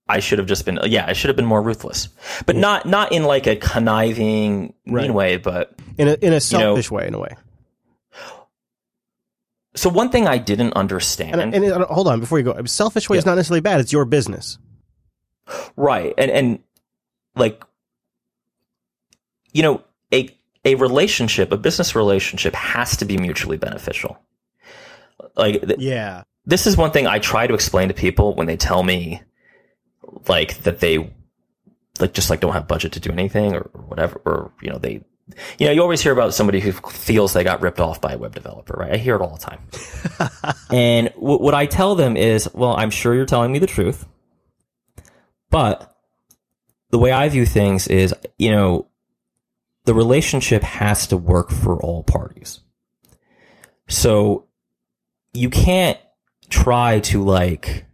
I should have just been yeah, I should have been more ruthless. But not not in like a conniving mean Right. way, but In a in a know- selfish way, in a way. so one thing I didn't understand And, and, uh, hold on, before you go, selfish way is not necessarily bad. It's your business. Right. And and like you know, a a relationship, a business relationship has to be mutually beneficial. Like th- Yeah. this is one thing I try to explain to people when they tell me like that they like just like don't have budget to do anything or, or whatever or you know they you know you always hear about somebody who feels they got ripped off by a web developer right i hear it all the time and w- what i tell them is well i'm sure you're telling me the truth but the way i view things is you know the relationship has to work for all parties. So you can't try to like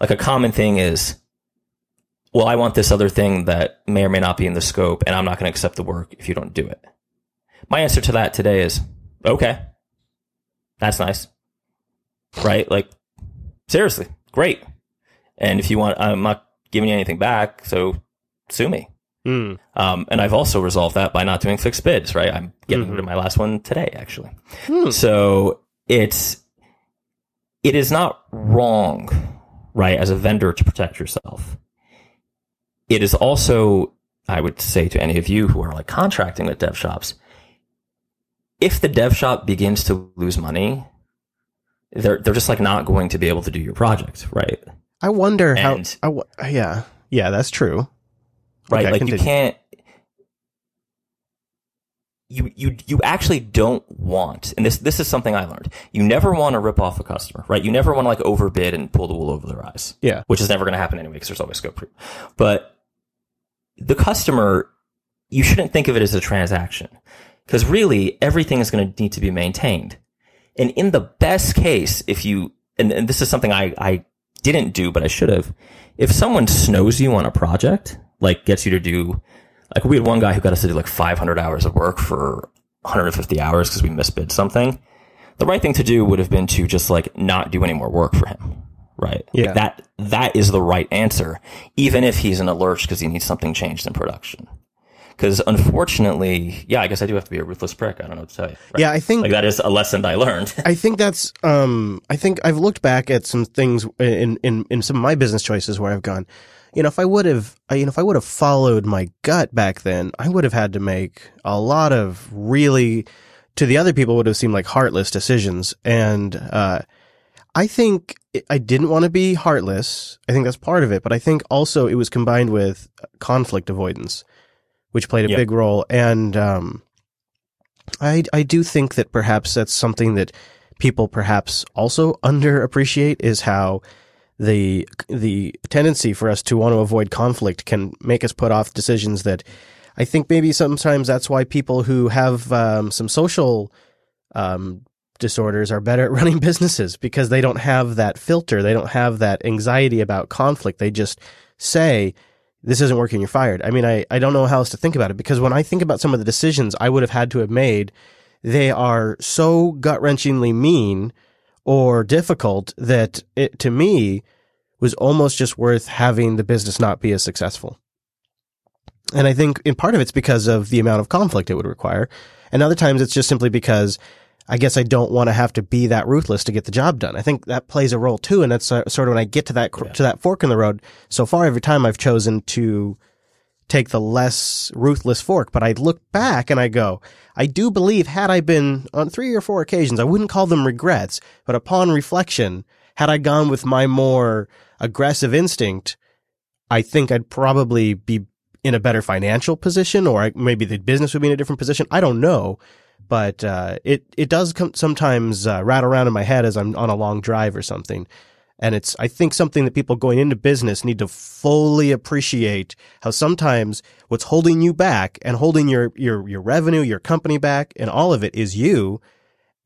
like a common thing is well i want this other thing that may or may not be in the scope and i'm not going to accept the work if you don't do it. My answer to that today is okay. That's nice. Right? Like seriously. Great. And if you want i'm not giving you anything back so sue me Mm. um, and I've also resolved that by not doing fixed bids, right? I'm getting Mhm. rid of my last one today, actually. Hmm. So it's, it is not wrong, right, as a vendor to protect yourself. It is also, I would say to any of you who are like contracting with dev shops, if the dev shop begins to lose money, they're, they're just like not going to be able to do your project, right? I wonder how. And- I w- yeah. Yeah, that's true. right? Okay, like continue. you can't. You you you actually don't want, and this this is something I learned. You never want to rip off a customer, right? You never want to like overbid and pull the wool over their eyes. Yeah. which is never going to happen anyway because there's always scope creep. But the customer, you shouldn't think of it as a transaction because really everything is going to need to be maintained. And in the best case, if you, and, and this is something I, I didn't do, but I should have, if someone snows you on a project, like gets you to do, like we had one guy who got us to do like 500 hours of work for 150 hours because we misbid something. The right thing to do would have been to just like not do any more work for him. Right. Like, Yeah. that, that is the right answer, even if he's in a lurch because he needs something changed in production. Because unfortunately, yeah, I guess I do have to be a ruthless prick. I don't know what to tell you. Right. Yeah, I think Like that is a lesson I learned. I think that's um I think I've looked back at some things in in in some of my business choices where I've gone, you know, if I would have you know if I would have followed my gut back then, I would have had to make a lot of really to the other people would have seemed like heartless decisions and uh I think I didn't want to be heartless. I think that's part of it, but I think also it was combined with conflict avoidance, which played a Yeah. big role and um I I do think that perhaps that's something that people perhaps also underappreciate is how the the tendency for us to want to avoid conflict can make us put off decisions that I think maybe sometimes that's why people who have um, some social um, disorders are better at running businesses because they don't have that filter. They don't have that anxiety about conflict. They just say, this isn't working, you're fired. I mean, I, I don't know how else to think about it because when I think about some of the decisions I would have had to have made, they are so gut wrenchingly mean or difficult that it, to me, was almost just worth having the business not be as successful. And I think in part of it's because of the amount of conflict it would require. And other times it's just simply because I guess I don't want to have to be that ruthless to get the job done. I think that plays a role too. And that's sort of when I get to that, yeah. to that fork in the road. So far, every time I've chosen to take the less ruthless fork, but I look back and I go, I do believe had I been on three or four occasions, I wouldn't call them regrets, but upon reflection, had I gone with my more aggressive instinct, I think I'd probably be in a better financial position or maybe the business would be in a different position. I don't know but uh, it it does come, sometimes uh, rattle around in my head as I'm on a long drive or something. And it's, I think, something that people going into business need to fully appreciate how sometimes what's holding you back and holding your, your, your revenue, your company back and all of it is you.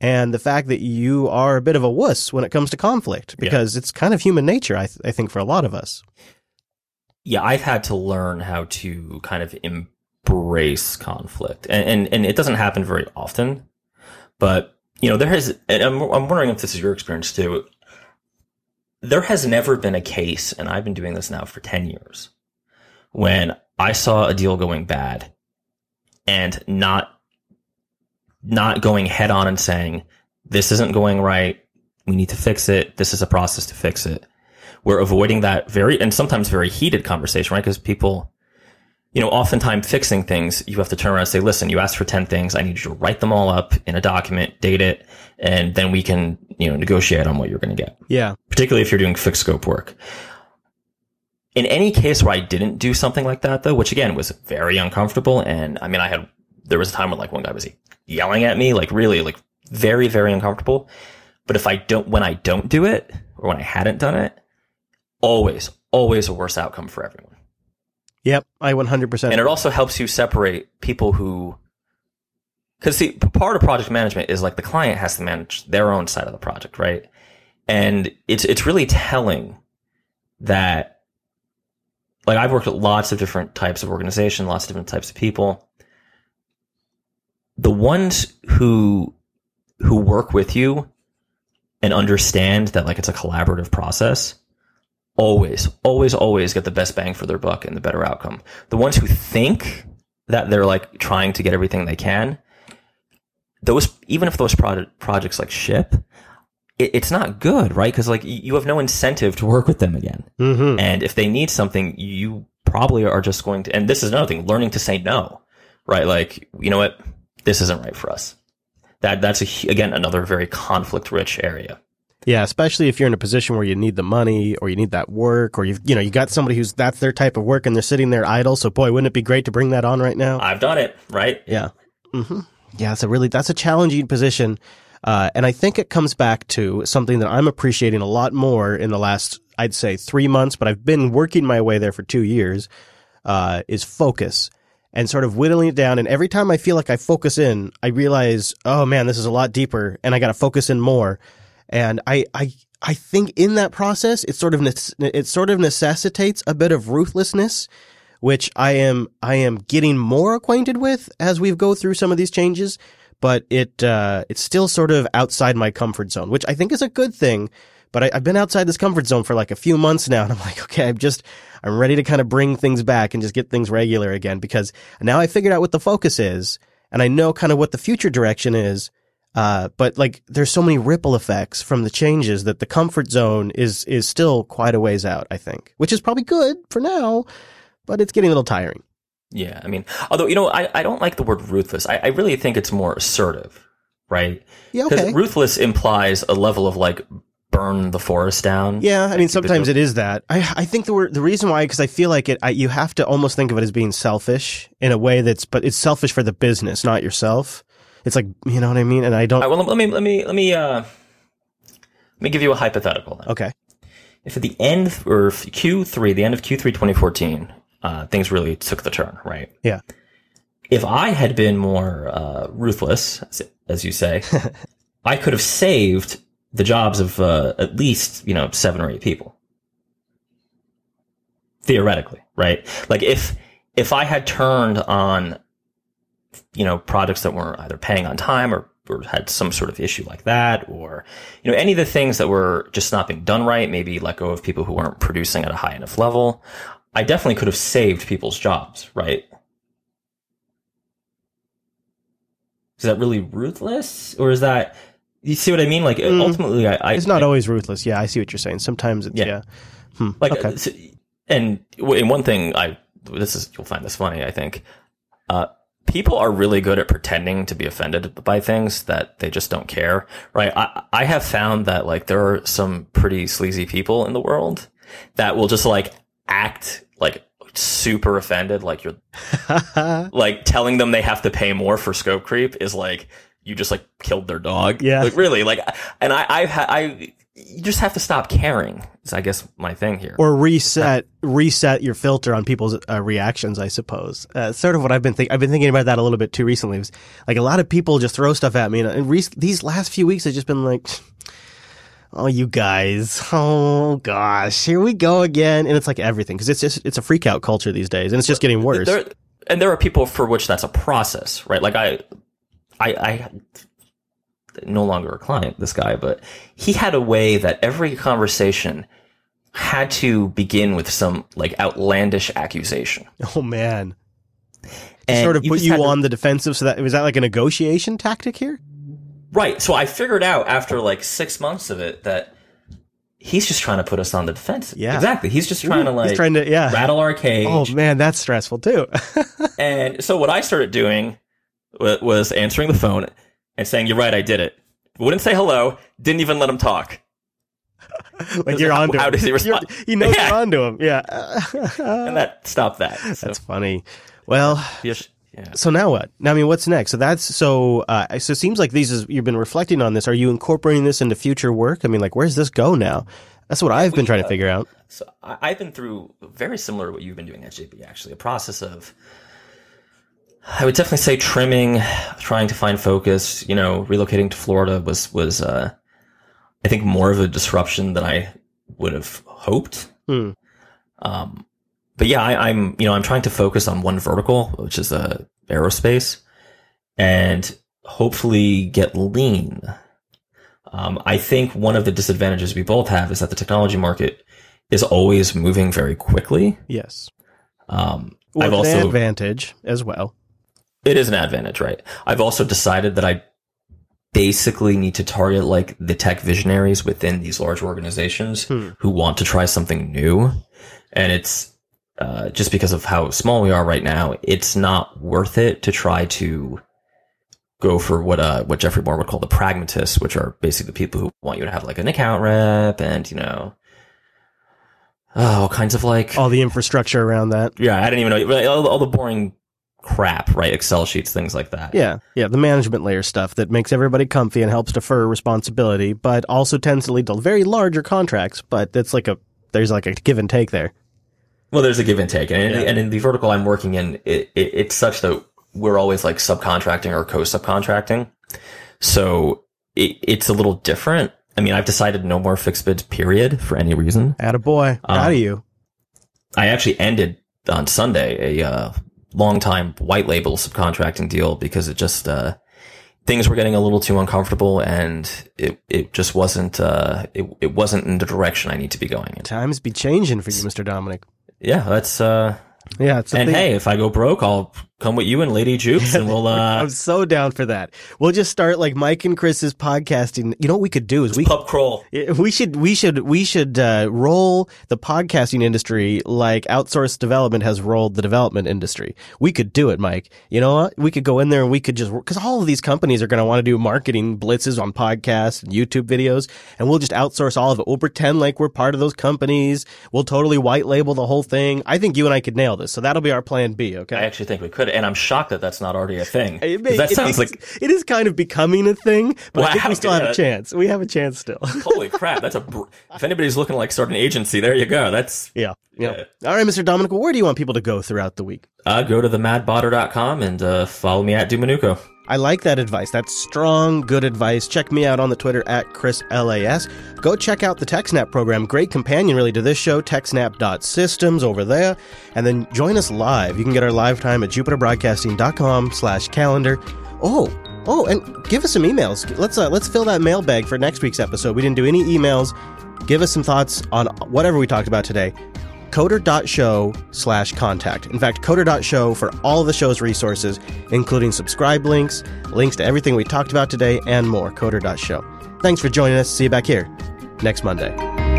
And the fact that you are a bit of a wuss when it comes to conflict because yeah. it's kind of human nature, I, th- I think, for a lot of us. Yeah, I've had to learn how to kind of Im- embrace conflict, and, and and it doesn't happen very often. But you know, there has. I'm, I'm wondering if this is your experience too. There has never been a case, and I've been doing this now for ten years, when I saw a deal going bad, and not not going head on and saying this isn't going right. We need to fix it. This is a process to fix it. We're avoiding that very and sometimes very heated conversation, right? Because people you know, oftentimes fixing things, you have to turn around and say, listen, you asked for 10 things. I need you to write them all up in a document, date it, and then we can, you know, negotiate on what you're going to get. Yeah. Particularly if you're doing fixed scope work. In any case where I didn't do something like that, though, which again was very uncomfortable. And I mean, I had, there was a time when like one guy was yelling at me, like really, like very, very uncomfortable. But if I don't, when I don't do it or when I hadn't done it, always, always a worse outcome for everyone. Yep, I 100%. And it also helps you separate people who, because see, part of project management is like the client has to manage their own side of the project, right? And it's it's really telling that, like I've worked with lots of different types of organization, lots of different types of people. The ones who who work with you and understand that like it's a collaborative process always, always, always get the best bang for their buck and the better outcome. The ones who think that they're like trying to get everything they can, those, even if those project, projects like ship, it, it's not good, right? Cause like you have no incentive to work with them again. Mm-hmm. And if they need something, you probably are just going to, and this is another thing, learning to say no, right? Like, you know what? This isn't right for us. That, that's a, again, another very conflict rich area. Yeah, especially if you're in a position where you need the money or you need that work or you've, you know, you got somebody who's that's their type of work and they're sitting there idle. So boy, wouldn't it be great to bring that on right now? I've done it, right? Yeah. Mm-hmm. Yeah, it's a really, that's a challenging position. Uh, and I think it comes back to something that I'm appreciating a lot more in the last, I'd say three months, but I've been working my way there for two years, uh, is focus and sort of whittling it down. And every time I feel like I focus in, I realize, oh man, this is a lot deeper and I got to focus in more. And I, I, I think in that process, it sort of, it sort of necessitates a bit of ruthlessness, which I am, I am getting more acquainted with as we go through some of these changes. But it, uh, it's still sort of outside my comfort zone, which I think is a good thing. But I, I've been outside this comfort zone for like a few months now. And I'm like, okay, I'm just, I'm ready to kind of bring things back and just get things regular again because now I figured out what the focus is and I know kind of what the future direction is. Uh, but like there's so many ripple effects from the changes that the comfort zone is, is still quite a ways out, I think, which is probably good for now, but it's getting a little tiring. Yeah. I mean, although, you know, I, I don't like the word ruthless. I, I really think it's more assertive, right? Yeah. Okay. ruthless implies a level of like burn the forest down. Yeah, I mean sometimes it is that. I I think the word, the reason why because I feel like it I, you have to almost think of it as being selfish in a way that's but it's selfish for the business, not yourself. It's like you know what I mean, and I don't. All right, well, let me let me let me uh, let me give you a hypothetical. Then. okay, If at the end or Q3, the end of Q3 2014, uh, things really took the turn, right? yeah, If I had been more uh, ruthless, as, as you say, I could have saved the jobs of uh, at least you know seven or eight people. Theoretically, right? Like if if I had turned on you know products that weren't either paying on time or, or had some sort of issue like that, or you know any of the things that were just not being done right, maybe let go of people who weren't producing at a high enough level, I definitely could have saved people's jobs, right? Is that really ruthless, or is that you see what I mean? Like Mm. ultimately, I, I it's not I, always ruthless. Yeah, I see what you're saying. Sometimes it's yeah. Yeah. Hmm, like okay. uh, so- and and one thing I this is you'll find this funny I think uh people are really good at pretending to be offended by things that they just don't care right I I have found that like there are some pretty sleazy people in the world that will just like act like super offended like you're like telling them they have to pay more for scope creep is like you just like killed their dog Yeah. like really like and I I've had I you just have to stop caring is I guess my thing here or reset reset your filter on people's uh, reactions. I suppose. Uh, sort of what I've been thinking. I've been thinking about that a little bit too recently. It was like a lot of people just throw stuff at me, and, and re- these last few weeks, I've just been like. Oh, you guys! Oh gosh, here we go again, and it's like everything because it's just it's a freak out culture these days, and it's just getting worse. There, and there are people for which that's a process, right? Like I, I, I, no longer a client, this guy, but he had a way that every conversation had to begin with some like outlandish accusation. Oh man, And sort of put you had to- on the defensive. So that was that like a negotiation tactic here? right. So I figured out after like six months of it that he's just trying to put us on the defensive. Yeah. exactly. He's just trying to like He's trying to yeah. rattle our cage. Oh man, that's stressful too. And so what I started doing was answering the phone and saying, "You're right, I did it." Wouldn't say hello. Didn't even let him talk. like you're How- onto how him. does he respond? You're- He knows Yeah. you're onto him. Yeah. And that stopped that. So, that's funny. Well, yes, yeah. so now what? Now, I mean, what's next? So that's so. Uh, so it seems like these is you've been reflecting on this. Are you incorporating this into future work? I mean, like, where's this go now? That's what I've been trying to figure out. So I, I've been through very similar to what you've been doing at JB. Actually, a process of. I would definitely say trimming, trying to find focus. You know, relocating to Florida was was uh, I think more of a disruption than I would have hoped. Hmm. Um, but yeah, I, I'm you know I'm trying to focus on one vertical, which is uh, aerospace, and hopefully get lean. Um, I think one of the disadvantages we both have is that the technology market is always moving very quickly. Yes. Um, Well, I've it's an advantage as well. It is an advantage, right? I've also decided that I basically need to target like the tech visionaries within these large organizations Hmm. who want to try something new. And it's uh, just because of how small we are right now, it's not worth it to try to go for what uh what Geoffrey Moore would call the pragmatists, which are basically the people who want you to have like an account rep and you know oh, all kinds of like All the infrastructure around that. yeah, I didn't even know all, all the boring crap, right? Excel sheets, things like that. Yeah, yeah, the management layer stuff that makes everybody comfy and helps defer responsibility, but also tends to lead to very larger contracts. But it's like a there's like a give and take there. Well, there's a give and take, and, Yeah. and in the vertical I'm working in, it, it, it's such that we're always like subcontracting or co-subcontracting, so it, it's a little different. I mean, I've decided no more fixed bids, period, for any reason. Atta boy, Um, out of you. I actually ended on Sunday a uh, long time white label subcontracting deal because it just uh, things were getting a little too uncomfortable, and it it just wasn't uh, it, it wasn't in the direction I need to be going in. Times be changing for you, Mister Dominic. Yeah, that's uh, Yeah, it's and thing. hey, if I go broke, I'll come with you and Lady Jupes, and we'll uh, I'm so down for that. We'll just start like Mike and Chris's podcasting. You know what we could do is we pub crawl. We should we should we should uh, roll the podcasting industry like outsourced development has rolled the development industry. We could do it, Mike. You know what? We could go in there and we could just because all of these companies are going to want to do marketing blitzes on podcasts and YouTube videos, and we'll just outsource all of it. We'll pretend like we're part of those companies. We'll totally white label the whole thing. I think you and I could nail this. So that'll be our plan B. Okay. I actually think we could. And I'm shocked that that's not already a thing. It may- that sounds is- like it is kind of becoming a thing, but I think we still have a chance. We have a chance still. holy crap. That's a br- if anybody's looking to like start an agency, there you go. That's yeah, yeah. All right, Mr. Dominic, where do you want people to go throughout the week? uh, go to themadbotter.com and uh, follow me at Dominucco. I like that advice. That's strong, good advice. Check me out on the Twitter at ChrisLAS. Go check out the TechSnap program. Great companion, really, to this show, TechSnap.systems over there. And then join us live. You can get our live time at jupiterbroadcasting.com slash calendar. Oh, oh, and give us some emails. Let's, uh, let's fill that mailbag for next week's episode. We didn't do any emails. Give us some thoughts on whatever we talked about today coder.show slash contact. In fact, coder.show for all the show's resources, including subscribe links, links to everything we talked about today, and more. Coder.show. Thanks for joining us. See you back here next Monday.